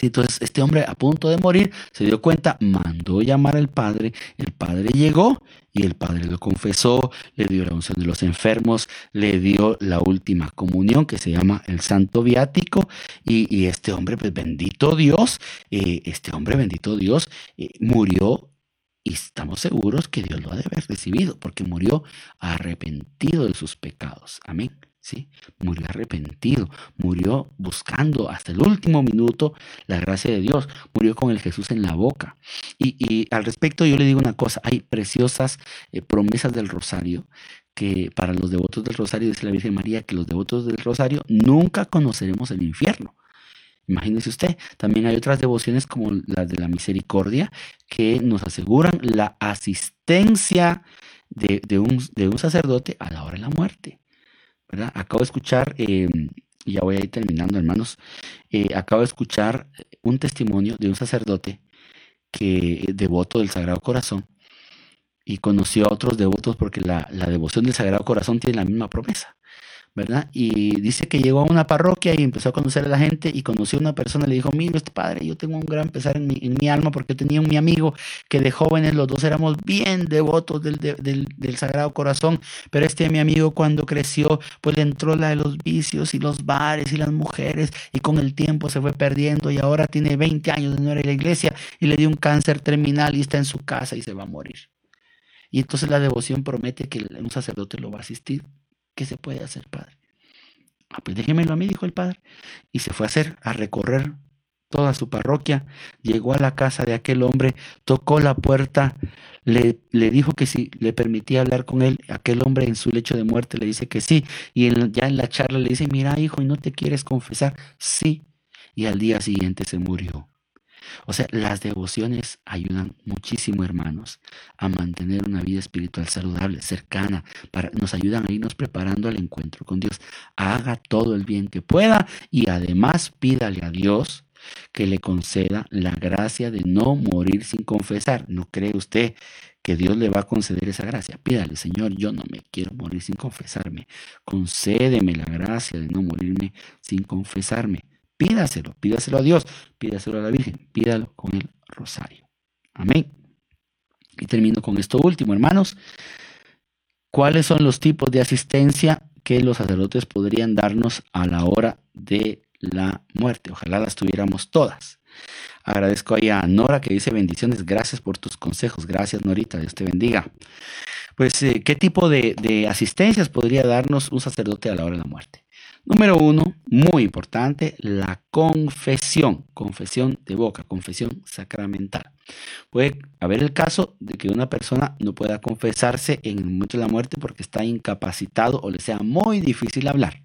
entonces, este hombre a punto de morir se dio cuenta, mandó llamar al padre, el padre llegó y el padre lo confesó, le dio la unción de los enfermos, le dio la última comunión que se llama el santo viático y, este hombre, pues bendito Dios, eh, este hombre, bendito Dios, eh, murió y estamos seguros que Dios lo ha de haber recibido, porque murió arrepentido de sus pecados. Amén. ¿Sí? Murió arrepentido, murió buscando hasta el último minuto la gracia de Dios, murió con el Jesús en la boca. Y, al respecto yo le digo una cosa, hay preciosas eh, promesas del rosario que para los devotos del rosario, dice la Virgen María, que los devotos del rosario nunca conoceremos el infierno. Imagínese usted, también hay otras devociones como las de la misericordia que nos aseguran la asistencia de, un, sacerdote a la hora de la muerte. Acabo de escuchar, eh, ya voy a ir terminando hermanos, eh, acabo de escuchar un testimonio de un sacerdote que devoto del Sagrado Corazón y conoció a otros devotos porque la, la devoción del Sagrado Corazón tiene la misma promesa. ¿Verdad? Y dice que llegó a una parroquia y empezó a conocer a la gente y conoció a una persona le dijo, mire, este padre, yo tengo un gran pesar en mi, en mi alma porque tenía un mi amigo que de jóvenes los dos éramos bien devotos del, del, del, Sagrado Corazón, pero este mi amigo cuando creció, pues le entró la de los vicios y los bares y las mujeres y con el tiempo se fue perdiendo y ahora tiene 20 años de no ir a la iglesia y le dio un cáncer terminal y está en su casa y se va a morir. Y entonces la devoción promete que un sacerdote lo va a asistir. ¿Qué se puede hacer, padre? Ah, pues déjemelo a mí, dijo el padre. Y se fue a hacer, a recorrer toda su parroquia. Llegó a la casa de aquel hombre, tocó la puerta, le, le dijo que si le permitía hablar con él. Aquel hombre en su lecho de muerte le dice que sí. Y ya en la charla le dice, mira, hijo, ¿y no te quieres confesar? Sí. Y al día siguiente se murió. O sea, las devociones ayudan muchísimo, hermanos, a mantener una vida espiritual saludable, cercana, para, nos ayudan a irnos preparando al encuentro con Dios. Haga todo el bien que pueda y además pídale a Dios que le conceda la gracia de no morir sin confesar. ¿No cree usted que Dios le va a conceder esa gracia? Pídale, Señor, yo no me quiero morir sin confesarme. Concédeme la gracia de no morirme sin confesarme. Pídaselo, pídaselo a Dios, pídaselo a la Virgen, pídalo con el rosario. Amén. Y termino con esto último, hermanos. ¿Cuáles son los tipos de asistencia que los sacerdotes podrían darnos a la hora de la muerte? Ojalá las tuviéramos todas. Agradezco ahí a Nora que dice bendiciones, gracias por tus consejos. Gracias, Norita, Dios te bendiga. Pues, eh, ¿qué tipo de asistencias podría darnos un sacerdote a la hora de la muerte? Número uno, muy importante, la confesión, confesión de boca, confesión sacramental. Puede haber el caso de que una persona no pueda confesarse en el momento de la muerte porque está incapacitado o le sea muy difícil hablar.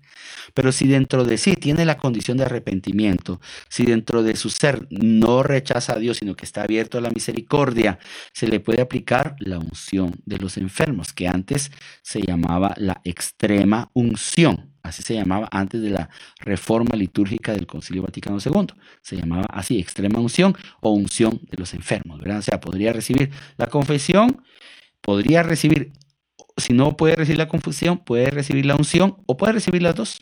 Pero si dentro de sí tiene la condición de arrepentimiento, si dentro de su ser no rechaza a Dios, sino que está abierto a la misericordia, se le puede aplicar la unción de los enfermos, que antes se llamaba la extrema unción. Así se llamaba antes de la reforma litúrgica del Concilio Vaticano II. Se llamaba así, extrema unción o unción de los enfermos, ¿verdad? O sea, podría recibir la confesión, podría recibir si no puede recibir la confusión, puede recibir la unción o puede recibir las dos.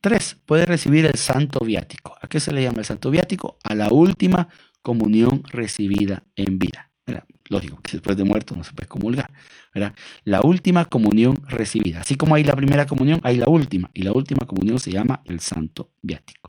Tres, puede recibir el santo viático. ¿A qué se le llama el santo viático? A la última comunión recibida en vida. Lógico que después de muerto no se puede comulgar. La última comunión recibida. Así como hay la primera comunión, hay la última. Y la última comunión se llama el santo viático.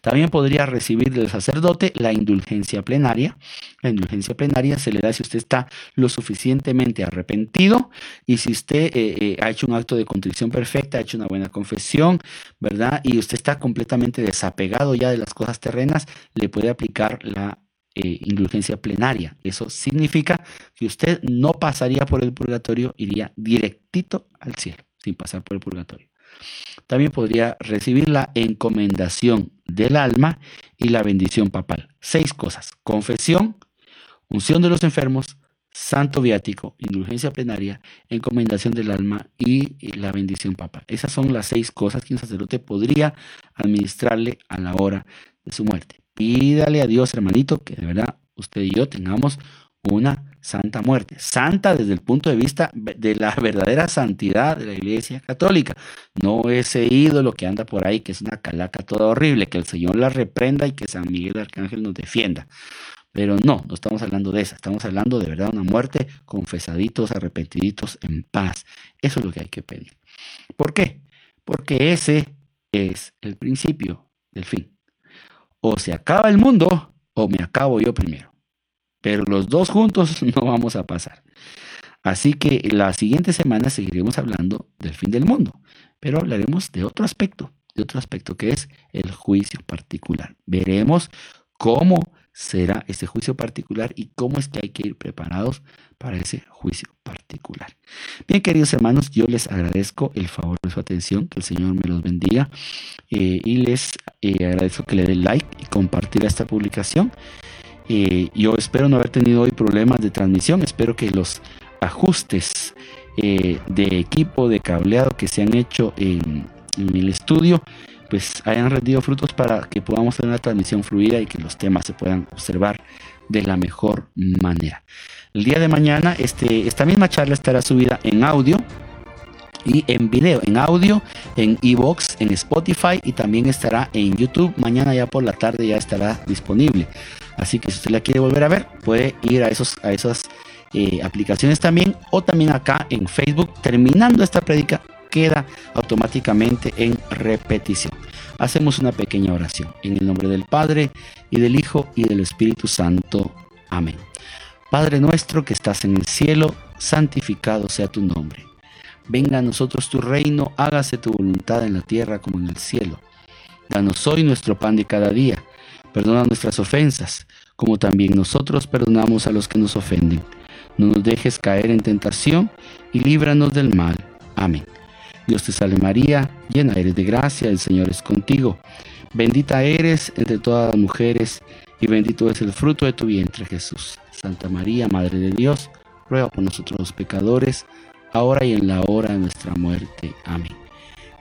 También podría recibir del sacerdote la indulgencia plenaria. La indulgencia plenaria se le da si usted está lo suficientemente arrepentido y si usted eh, eh, ha hecho un acto de contrición perfecta, ha hecho una buena confesión, ¿verdad? Y usted está completamente desapegado ya de las cosas terrenas, le puede aplicar la eh, indulgencia plenaria. Eso significa que usted no pasaría por el purgatorio, iría directito al cielo, sin pasar por el purgatorio. También podría recibir la encomendación del alma y la bendición papal. Seis cosas. Confesión, unción de los enfermos, santo viático, indulgencia plenaria, encomendación del alma y la bendición papal. Esas son las seis cosas que un sacerdote podría administrarle a la hora de su muerte. Pídale a Dios, hermanito, que de verdad usted y yo tengamos una santa muerte. Santa desde el punto de vista de la verdadera santidad de la Iglesia Católica. No ese ídolo que anda por ahí, que es una calaca toda horrible, que el Señor la reprenda y que San Miguel Arcángel nos defienda. Pero no, no estamos hablando de esa, estamos hablando de verdad una muerte confesaditos, arrepentiditos, en paz. Eso es lo que hay que pedir. ¿Por qué? Porque ese es el principio del fin. O se acaba el mundo o me acabo yo primero pero los dos juntos no vamos a pasar. Así que la siguiente semana seguiremos hablando del fin del mundo, pero hablaremos de otro aspecto, de otro aspecto que es el juicio particular. Veremos cómo será ese juicio particular y cómo es que hay que ir preparados para ese juicio particular. Bien, queridos hermanos, yo les agradezco el favor de su atención, que el Señor me los bendiga eh, y les eh, agradezco que le den like y compartir esta publicación. Yo espero no haber tenido hoy problemas de transmisión. Espero que los ajustes eh, de equipo, de cableado que se han hecho en, el estudio, pues hayan rendido frutos para que podamos tener una transmisión fluida y que los temas se puedan observar de la mejor manera. El día de mañana, este, esta misma charla estará subida en audio y en video, en audio, en Evox, en Spotify y también estará en YouTube. Mañana ya por la tarde ya estará disponible. Así que si usted la quiere volver a ver, puede ir a, esos, a esas eh, aplicaciones también o también acá en Facebook. Terminando esta prédica, queda automáticamente en repetición. Hacemos una pequeña oración en el nombre del Padre y del Hijo y del Espíritu Santo. Amén. Padre nuestro que estás en el cielo, santificado sea tu nombre. Venga a nosotros tu reino, hágase tu voluntad en la tierra como en el cielo. Danos hoy nuestro pan de cada día Perdona nuestras ofensas, como también nosotros perdonamos a los que nos ofenden. No nos dejes caer en tentación y líbranos del mal. Amén. Dios te salve María, llena eres de gracia, el Señor es contigo. Bendita eres entre todas las mujeres y bendito es el fruto de tu vientre Jesús. Santa María, Madre de Dios, ruega por nosotros los pecadores, ahora y en la hora de nuestra muerte. Amén.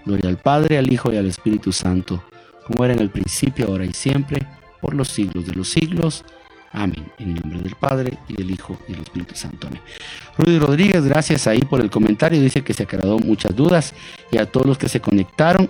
Gloria al Padre, al Hijo y al Espíritu Santo, como era en el principio, ahora y siempre por los siglos de los siglos. Amén. En el nombre del Padre y del Hijo y del Espíritu Santo. Amén. Rudy Rodríguez, gracias ahí por el comentario. Dice que se aclaró muchas dudas y a todos los que se conectaron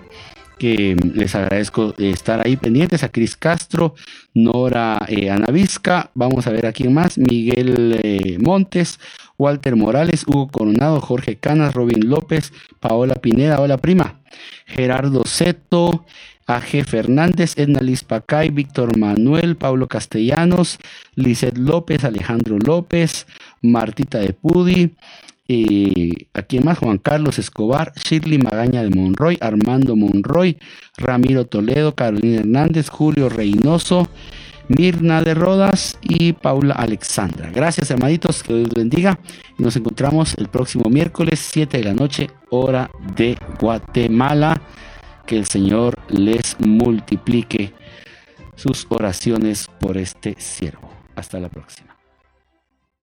que les agradezco estar ahí pendientes, a Cris Castro, Nora eh, Anavisca, vamos a ver a quién más, Miguel eh, Montes, Walter Morales, Hugo Coronado, Jorge Canas, Robin López, Paola Pineda, hola prima, Gerardo Seto, A.G. Fernández, Edna Liz Pacay, Víctor Manuel, Pablo Castellanos, Lizeth López, Alejandro López, Martita de Pudi, Y aquí más Juan Carlos Escobar, Shirley Magaña de Monroy, Armando Monroy, Ramiro Toledo, Carolina Hernández, Julio Reynoso, Mirna de Rodas y Paula Alexandra. Gracias hermanitos, que Dios bendiga nos encontramos el próximo miércoles 7 de la noche, hora de Guatemala. Que el Señor les multiplique sus oraciones por este siervo. Hasta la próxima.